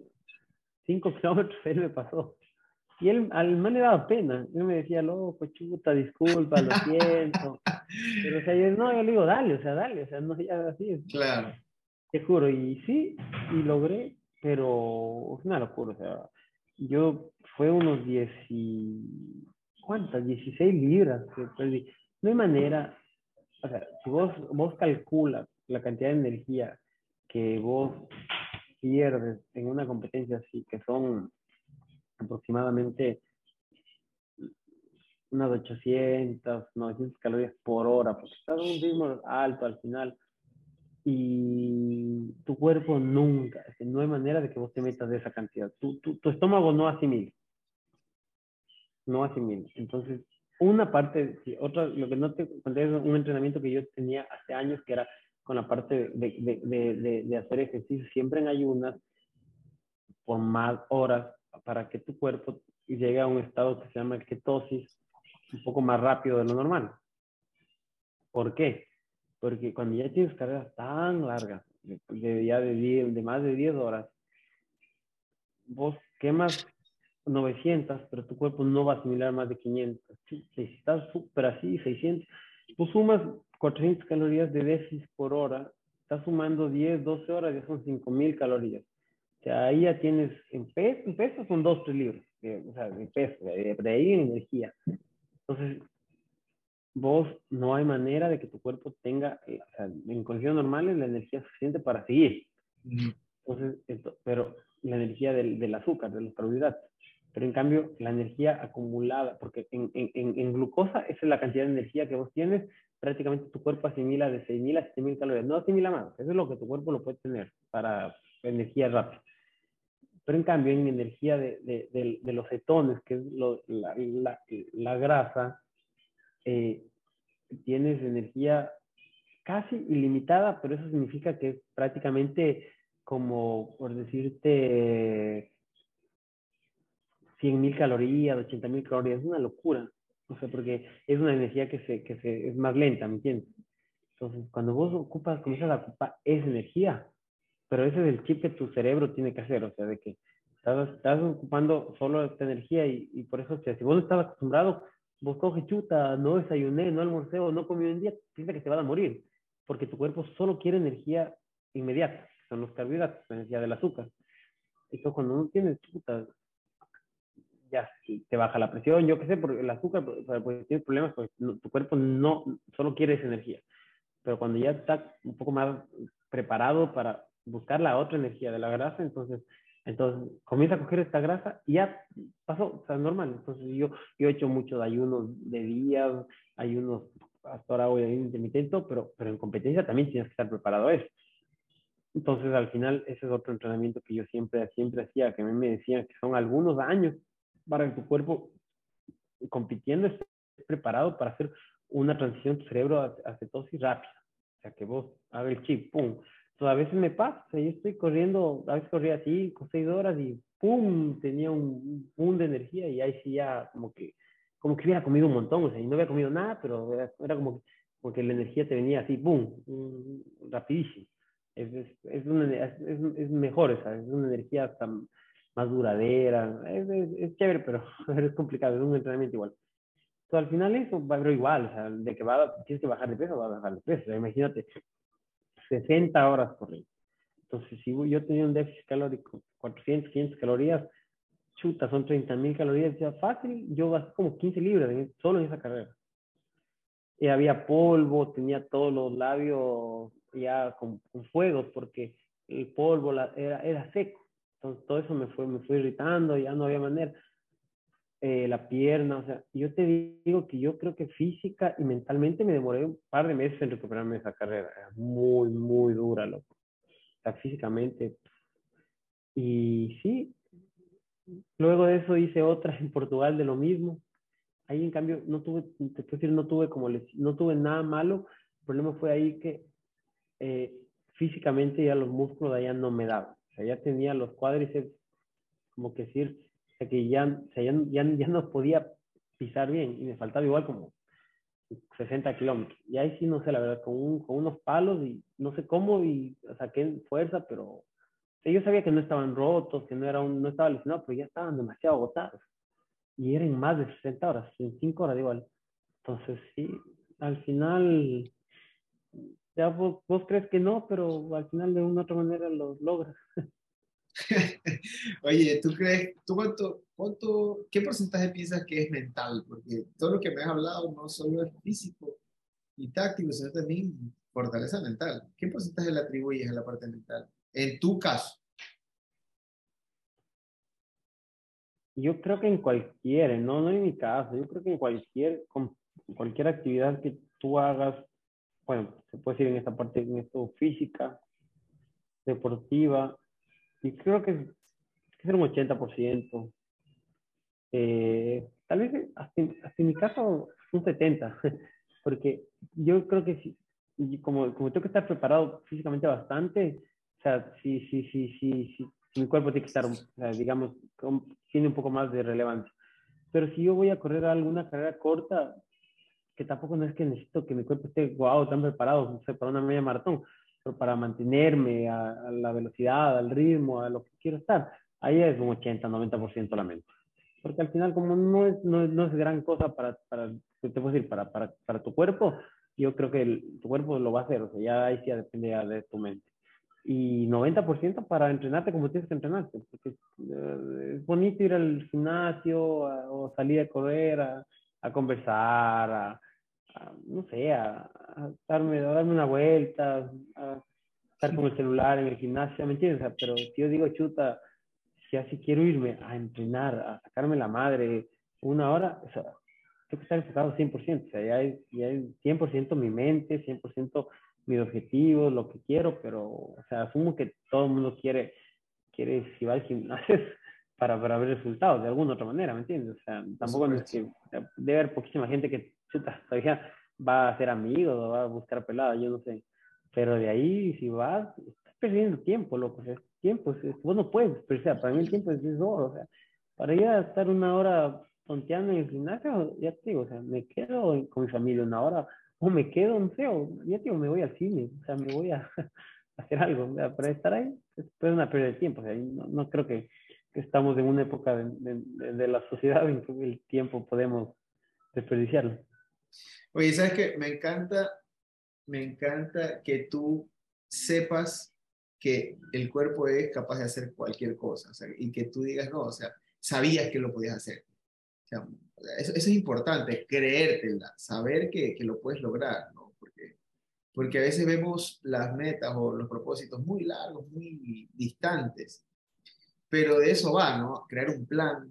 5 [laughs] kilómetros, él me pasó. Y él, al man le daba pena. Él me decía, loco, chuta, disculpa, lo [laughs] siento. Pero, o sea, yo, no, yo le digo, dale, o sea, dale, o sea, no, ya así. Claro. Te juro, y sí, y logré, pero es una locura, o sea, yo fue unos 10 y, ¿cuántas? 16 libras que perdí. No hay manera, o sea, si vos, vos calculas la cantidad de energía que vos pierdes en una competencia así, que son aproximadamente unas 800, 900 calorías por hora, porque estás a un ritmo alto al final y tu cuerpo nunca, no hay manera de que vos te metas de esa cantidad. Tu, tu, tu estómago no asimila. No asimila. Entonces, una parte, otra, lo que no te conté es un entrenamiento que yo tenía hace años, que era con la parte de, de, de, de, hacer ejercicio siempre en ayunas por más horas para que tu cuerpo llegue a un estado que se llama ketosis un poco más rápido de lo normal. ¿Por qué? Porque cuando ya tienes carreras tan largas, de, ya de, de más de 10 horas, vos quemas 900, pero tu cuerpo no va a asimilar más de 500. Si, estás súper así, 600, tú sumas 400 calorías de déficit por hora, estás sumando 10, 12 horas, ya son 5000 calorías. O sea, ahí ya tienes, en peso, en peso son 2, 3 libros, o sea, en peso, de ahí en energía. Entonces, vos no hay manera de que tu cuerpo tenga, eh, o sea, en condiciones normales, la energía suficiente para seguir. Entonces, esto, pero la energía del, del, azúcar, de los carbohidratos. Pero en cambio, la energía acumulada, porque en, en, en, glucosa, esa es la cantidad de energía que vos tienes, prácticamente tu cuerpo asimila de 6.000 a 7.000 calorías. No asimila más, eso es lo que tu cuerpo lo puede tener para energía rápida. Pero en cambio, en energía de, de, de, los cetones, que es lo, la, la, la, grasa, eh, tienes energía casi ilimitada, pero eso significa que es prácticamente como, por decirte, 100.000 calorías, 80.000 calorías, es una locura. O sea, porque es una energía que, se, que se, es más lenta, ¿me entiendes? Entonces, cuando vos ocupas, comienzas a ocupar esa energía, pero ese es el chip que tu cerebro tiene que hacer, o sea, de que estás, estás ocupando solo esta energía y, y por eso, o sea, si vos no estás acostumbrado, vos coges chuta, no desayuné, no almorcé o no comí un día, piensa que te vas a morir, porque tu cuerpo solo quiere energía inmediata, son los carbohidratos, la energía del azúcar. Entonces, cuando no tienes chuta, ya te baja la presión, yo qué sé, porque el azúcar, pues, tienes problemas, pues tu cuerpo no solo quiere esa energía. Pero cuando ya está un poco más preparado para buscar la otra energía de la grasa, entonces entonces, comienza a coger esta grasa y ya pasó, o sea, normal. Entonces, yo, yo he hecho mucho de ayunos de días, ayunos, hasta ahora voy a intermitente, pero, pero en competencia también tienes que estar preparado a eso. Entonces, al final, ese es otro entrenamiento que yo siempre, siempre hacía, que a mí me decían que son algunos años para que tu cuerpo, compitiendo, esté preparado para hacer una transición tu cerebro a, cetosis rápida. O sea, que vos hagas el chip, pum, pues a veces me pasa, yo estoy corriendo, a veces corría cinco, seis horas y ¡pum! tenía un boom de energía y ahí sí ya como que como que hubiera comido un montón, o sea, y no había comido nada, pero era, como, como, que la energía te venía así, mm, rapidísimo. Es, es, es, es, mejor, esa, es una energía tan, más duradera, es, chévere, [laughs] pero es complicado, es un entrenamiento igual. Entonces, al final eso va ser igual, o sea, de que va, tienes que bajar de peso, va a bajar de peso. imagínate, 60 horas corriendo. Entonces, si yo tenía un déficit calórico, 400, 500 calorías, chuta, son 30 mil calorías, ya fácil, yo gasté como 15 libras solo en esa carrera. Y había polvo, tenía todos los labios ya con, fuegos, porque el polvo era, era, seco. Entonces todo eso me fue, me fue irritando, ya no había manera. Eh, la pierna, o sea, yo te digo que yo creo que física y mentalmente me demoré un par de meses en recuperarme de esa carrera. Era muy, muy dura, loco. O sea, físicamente. Y sí, Luego de eso hice otra en Portugal de lo mismo. Ahí en cambio no tuve, te puedo decir, no tuve como no tuve nada malo. El problema fue ahí que eh, físicamente ya los músculos de allá no me daban. O sea, ya tenía los cuádriceps, como que decir, o sea, que ya, o sea, ya, ya, ya, no podía pisar bien y me faltaba igual como 60 kilómetros. Y ahí sí, no sé, la verdad, con, un, con unos palos y no sé cómo y saqué fuerza, pero yo sabía que no estaban rotos, que no, era un, no estaba lesionado, pero ya estaban demasiado agotados. Y eran más de 60 horas, en 5 horas igual. Entonces, sí, al final, ya vos, crees que no, pero al final de una u otra manera lo logras. [laughs] Oye, ¿tú crees, tú cuánto, cuánto, qué porcentaje piensas que es mental? Porque todo lo que me has hablado no solo es físico y táctico, sino también fortaleza mental. ¿Qué porcentaje le atribuyes a la parte mental? En tu caso. Yo creo que en cualquier, no, no en mi caso, yo creo que en cualquier, cualquier actividad que tú hagas, bueno, se puede decir en esta parte, en esto física, deportiva, y creo que es, un 80%. Eh, tal vez hasta, hasta, en mi caso un 70%, [laughs] porque yo creo que si, como, como tengo que estar preparado físicamente bastante, o sea, sí, sí, sí, sí, sí, mi cuerpo tiene que estar, digamos, tiene un poco más de relevancia. Pero si yo voy a correr alguna carrera corta, que tampoco no es que necesito que mi cuerpo esté guau, tan preparado, no sé, para una media maratón, pero para mantenerme a, la velocidad, al ritmo, a lo que quiero estar, ahí es un 80, 90% la mente. Porque al final, como no es, no, no es gran cosa para, para, te puedo decir, para, para, para tu cuerpo, yo creo que el, tu cuerpo lo va a hacer, o sea, ya ahí sí depende de tu mente y 90% para entrenarte como tienes que entrenarte, porque eh, es bonito ir al gimnasio o salir a correr, a, a conversar, a, no sé, a, darme, a darme una vuelta, a estar con el celular en el gimnasio, ¿me entiendes? pero si yo digo, chuta, si así quiero irme a entrenar, a sacarme la madre una hora, o sea, tengo que estar enfocado 100%, o sea, ya hay, ya hay 100% mi mente, 100% mis objetivos, lo que quiero, pero, o sea, asumo que todo el mundo quiere, quiere si va al gimnasio [laughs] para, para ver resultados de alguna otra manera, ¿me entiendes? O sea, tampoco es que debe haber poquísima gente que chuta, todavía va a ser amigo o va a buscar pelada, yo no sé. Pero de ahí, si vas, estás perdiendo tiempo, loco. O sea, tiempo, vos no puedes sea, Para mí el tiempo es, oro. O sea, para ir a estar una hora tonteando en el gimnasio, ya te digo, o sea, me quedo con mi familia una hora o me quedo, no sé, o ya digo, me voy al cine, o sea, me voy a, [laughs] hacer algo, para estar ahí, es una pérdida de tiempo, o sea, no, no creo que, estamos en una época de, de, la sociedad en que el tiempo podemos desperdiciarlo. Oye, ¿sabes qué? Me encanta, me encanta que tú sepas que el cuerpo es capaz de hacer cualquier cosa, y que tú digas, no, o sea, sabías que lo podías hacer. O sea, eso, es importante, creértela, saber que, que lo puedes lograr, ¿no? Porque, porque a veces vemos las metas o los propósitos muy largos, muy distantes, pero de eso va, ¿no? Crear un plan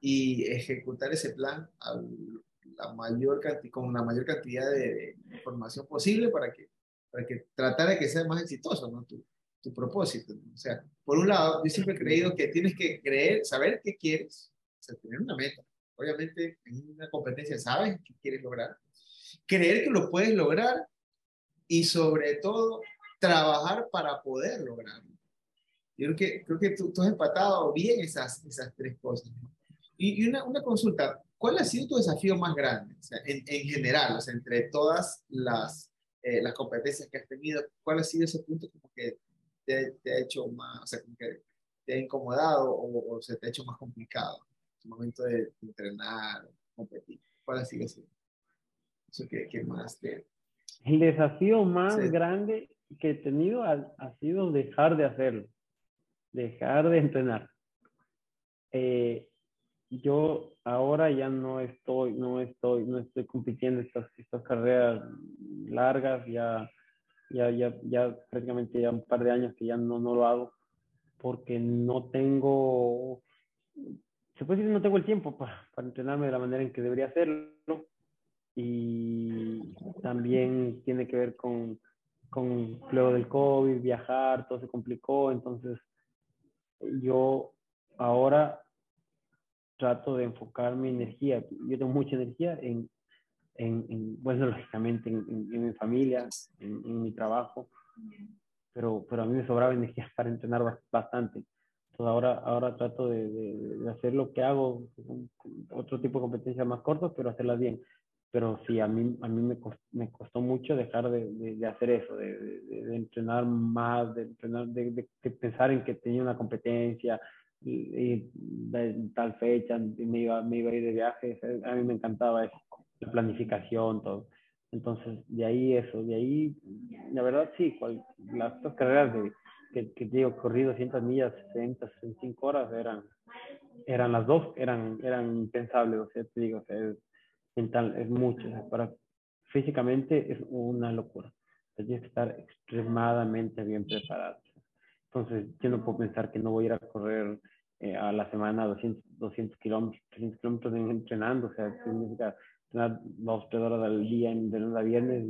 y ejecutar ese plan a la mayor con la mayor cantidad de, información posible para que, para que tratar de que sea más exitoso, ¿no? Tu, tu propósito. O sea, por un lado, yo siempre he creído que tienes que creer, saber qué quieres, o sea, tener una meta, obviamente en una competencia sabes qué quieres lograr, creer que lo puedes lograr y sobre todo trabajar para poder lograrlo. Yo creo que, creo que tú, has empatado bien esas, esas tres cosas. Y, una, una, consulta, ¿cuál ha sido tu desafío más grande? en, general, o sea, entre todas las, eh, las competencias que has tenido, ¿cuál ha sido ese punto como que te, ha hecho más, o sea, como que te ha incomodado o, se te ha hecho más complicado en el momento de, entrenar, competir? ¿Cuál ha sido ese? Eso que, más te... El desafío más grande que he tenido ha, sido dejar de hacerlo, dejar de entrenar. Eh, yo ahora ya no estoy, no estoy, no estoy compitiendo estas, estas carreras largas, ya, ya, ya, ya prácticamente ya un par de años que ya no, no lo hago, porque no tengo, se puede decir no tengo el tiempo para, para entrenarme de la manera en que debería hacerlo, y también tiene que ver con, con luego del COVID, viajar, todo se complicó, entonces yo ahora trato de enfocar mi energía. Yo tengo mucha energía en, en, bueno, [laughs] lógicamente en, mi familia, en, mi trabajo, pero, pero a mí me sobraba energía [laughs] para entrenar bastante. Entonces ahora, ahora trato de, de, hacer lo que hago, otro tipo de competencias más cortas, pero hacerlas bien. Pero sí, a mí, a mí me, costó, me costó mucho dejar de, de hacer eso, de, entrenar más, de, entrenar, de, pensar en que tenía una competencia, y, tal fecha me iba, me iba a ir de viaje, a mí me encantaba eso, la planificación, todo. Entonces, de ahí eso, de ahí, la verdad sí, las dos carreras de, que, que digo, corrí 200 millas, 60, 65 horas, eran, eran las dos, eran, eran impensables, o sea, te digo, o sea, es, mental, es mucho, para, físicamente es una locura, tienes que estar extremadamente bien preparado. Entonces, yo no puedo pensar que no voy a ir a correr eh, a la semana 200, 200 kilómetros, 300 kilómetros entrenando, o sea, significa entrenar dos, tres horas al día de lunes a viernes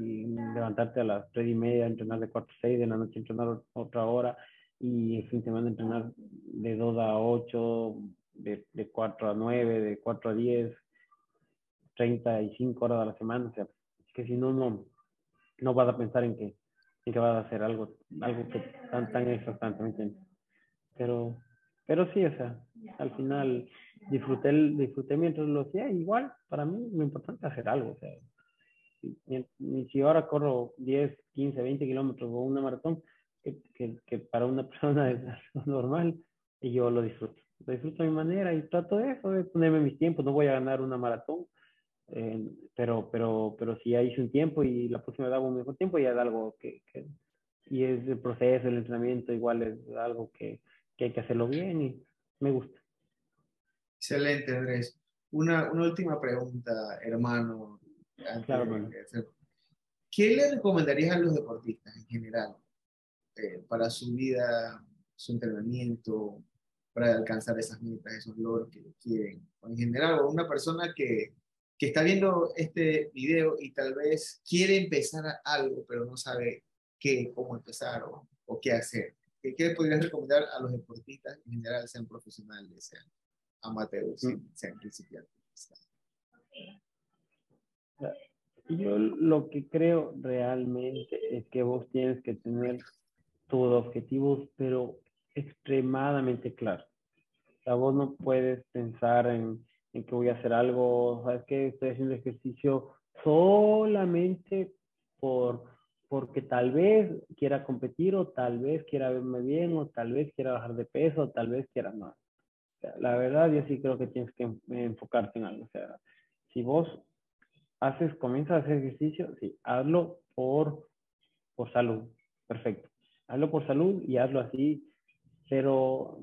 y, levantarte a las tres y media, entrenar de 4 a 6, de la noche entrenar otra hora y el fin de semana entrenar de 2 a 8, de, de 4 a 9, de 4 a 10, 35 horas a la semana, o sea, es que si no, no, no vas a pensar en que y que vas a hacer algo, algo que tan, tan exactamente. Pero, pero sí, o sea, al final disfruté, disfruté mientras lo hacía. Igual, para mí lo importante es hacer algo. O sea, si, si ahora corro 10, 15, 20 kilómetros o una maratón, que, que, que, para una [laughs] persona es normal, y yo lo disfruto. Lo disfruto a mi manera y trato de eso, de ponerme mis tiempos. No voy a ganar una maratón, eh, pero, pero, pero si ya hice un tiempo y la próxima vez hago un mejor tiempo, ya es algo que, que y es el proceso, el entrenamiento, igual es algo que, que, hay que hacerlo bien y me gusta. Excelente, Andrés. Una, una última pregunta, hermano. Claro, ¿Qué le recomendarías a los deportistas en general eh, para su vida, su entrenamiento, para alcanzar esas metas, esos logros que quieren? O en general, o una persona que, que está viendo este video y tal vez quiere empezar algo, pero no sabe qué, cómo empezar o, o qué hacer. ¿Qué, ¿Qué, podrías recomendar a los deportistas en general, sean profesionales, sean amateurs, mm. sean principiantes? Yo lo que creo realmente es que vos tienes que tener tus objetivos, pero extremadamente claros. O sea, vos no puedes pensar en en que voy a hacer algo, sabes que estoy haciendo ejercicio solamente por porque tal vez quiera competir o tal vez quiera verme bien o tal vez quiera bajar de peso o tal vez quiera más. la verdad yo sí creo que tienes que enfocarte en algo. O sea, si vos haces, comienzas a hacer ejercicio, sí, hazlo por, por salud. Perfecto. Hazlo por salud y hazlo así. Pero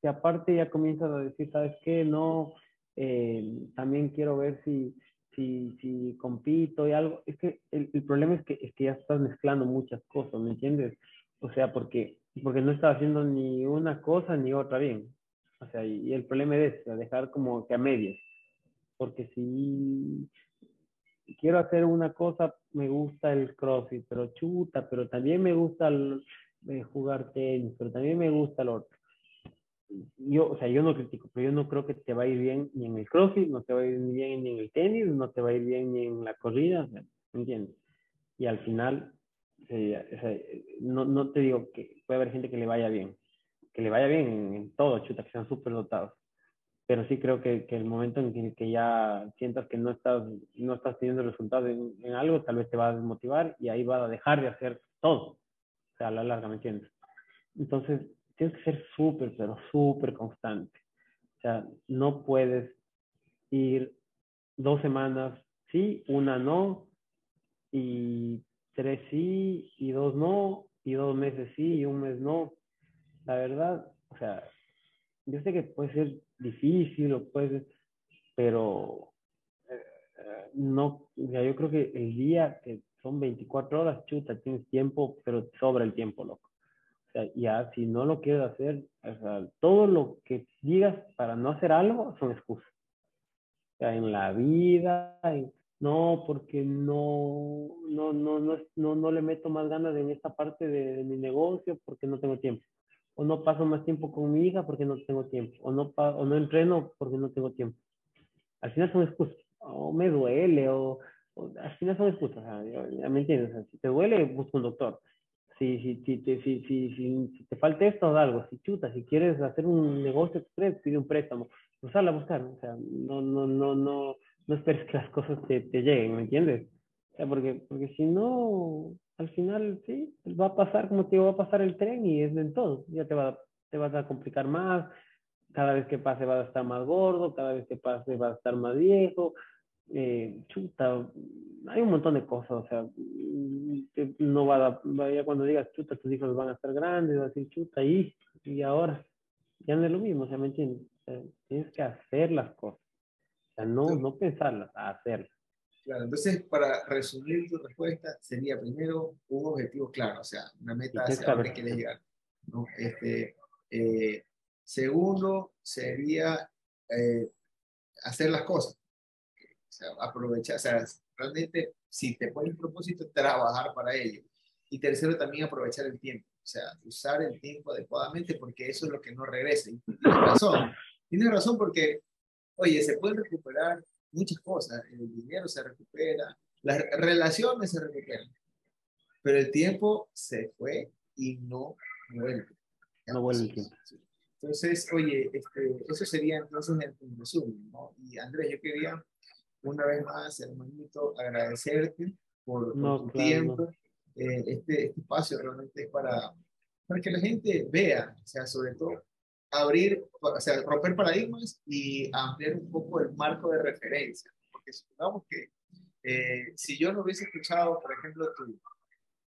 si aparte ya comienzas a decir, ¿sabes qué? No, eh, también quiero ver si, si, si compito y algo. Es que el, el, problema es que, es que ya estás mezclando muchas cosas, ¿me entiendes? O sea, porque, porque no estás haciendo ni una cosa ni otra bien. O sea, y, el problema es dejar como que a medias. Porque si quiero hacer una cosa, me gusta el crossfit, pero chuta, pero también me gusta el, eh, jugar tenis, pero también me gusta el otro yo, o sea, yo no critico, pero yo no creo que te va a ir bien ni en el crossfit, no te va a ir bien ni en el tenis, no te va a ir bien ni en la corrida, ¿me entiendes? Y al final, no, no te digo que puede haber gente que le vaya bien, que le vaya bien en, todo, chuta, que sean súper dotados, pero sí creo que, que, el momento en que, que, ya sientas que no estás, no estás teniendo resultados en, en, algo, tal vez te va a desmotivar y ahí va a dejar de hacer todo. O sea, a la larga, ¿me entiendes? Entonces, tienes que ser súper, pero súper constante. O sea, no puedes ir dos semanas sí, una no, y tres sí, y dos no, y dos meses sí, y un mes no. La verdad, o sea, yo sé que puede ser difícil o puede pero eh, no, ya yo creo que el día que son 24 horas, chuta, tienes tiempo, pero sobra el tiempo, loco. O sea, ya si no lo quieres hacer, o sea, todo lo que digas para no hacer algo son excusas. O sea, en la vida, no, porque no, no, no, no, no, no le meto más ganas en esta parte de, de mi negocio porque no tengo tiempo o no paso más tiempo con mi hija porque no tengo tiempo, o no, o no entreno porque no tengo tiempo. Al final son excusas, o me duele, o, al final son excusas, ya me entiendes, si te duele, busca un doctor. Si, si, si, si, si, si, te falta esto, o algo, si chuta, si quieres hacer un negocio pide un préstamo, pues a buscar, o sea, no, no, no, no, no esperes que las cosas te, te lleguen, ¿me entiendes? O sea, porque, porque si no, al final sí, va a pasar como te va a pasar el tren y es en todo. Ya te, va, te vas a complicar más, cada vez que pase vas a estar más gordo, cada vez que pase vas a estar más viejo. Eh, chuta, hay un montón de cosas, o sea, no va a, ya cuando digas chuta, tus hijos van a estar grandes, vas a decir chuta, y, y ahora, ya no es lo mismo, o sea, ¿me entiendes? tienes que hacer las cosas, o sea, no, no pensarlas, hacerlas. Claro, entonces para resumir tu respuesta sería primero un objetivo claro, o sea, una meta hacia donde quieres llegar. ¿no? Este, eh, segundo sería eh, hacer las cosas, o sea, aprovechar, o sea, realmente si te pones un propósito, trabajar para ello. Y tercero, también aprovechar el tiempo, o sea, usar el tiempo adecuadamente porque eso es lo que no regresa. Y tienes razón, tienes razón porque, oye, se puede recuperar muchas cosas. El dinero se recupera, las relaciones se recuperan, pero el tiempo se fue y no vuelve. No vuelve Entonces, oye, este, eso sería entonces el, resumen, ¿no? Y Andrés, yo quería una vez más, hermanito, agradecerte por, tu tiempo. Eh, este, este espacio realmente es para, para que la gente vea, o sea, sobre todo abrir, o sea, romper paradigmas y ampliar un poco el marco de referencia. Porque supongamos que eh, si yo no hubiese escuchado, por ejemplo, tu,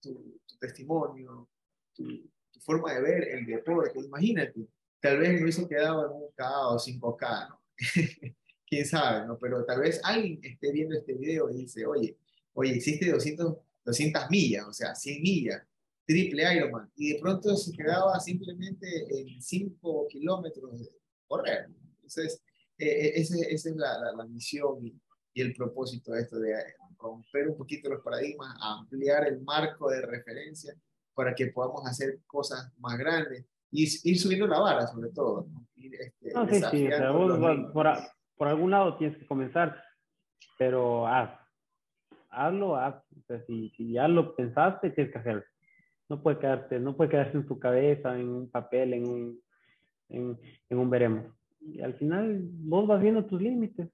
tu, testimonio, tu, forma de ver el deporte, imagínate, tal vez me hubiese quedado en un K o 5K, ¿no? [laughs] Quién sabe, ¿no? Pero tal vez alguien esté viendo este video y dice, oye, oye, existe 200, 200 millas, o sea, 100 millas triple Ironman y de pronto se quedaba simplemente en 5 kilómetros de correr. Entonces, eh, esa es la, la, misión y, y, el propósito de esto, de romper un poquito los paradigmas, ampliar el marco de referencia para que podamos hacer cosas más grandes y ir subiendo la vara sobre todo. ¿no? este, no, sí, sí, o sea, vos, por, por, algún lado tienes que comenzar, pero haz, hazlo, haz. O sea, si, si ya lo pensaste, tienes que hacerlo no puede quedarse, no puede quedarse en su cabeza, en un papel, en un, en, en un veremos. Y al final vos vas viendo tus límites.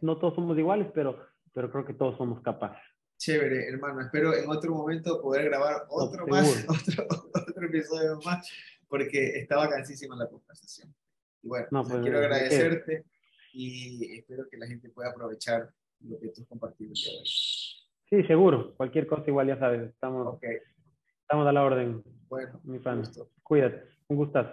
No todos somos iguales, pero, pero creo que todos somos capaces. Chévere, hermano. Espero en otro momento poder grabar otro más, [laughs] otro, otro, episodio más, porque estaba cansísima la conversación. Y bueno, pues, quiero agradecerte y espero que la gente pueda aprovechar lo que tú has compartido hoy. Sí, seguro. Cualquier cosa igual ya sabes. Estamos, okay. Estamos a la orden. Bueno, mi fan. Cuídate. Un gustazo.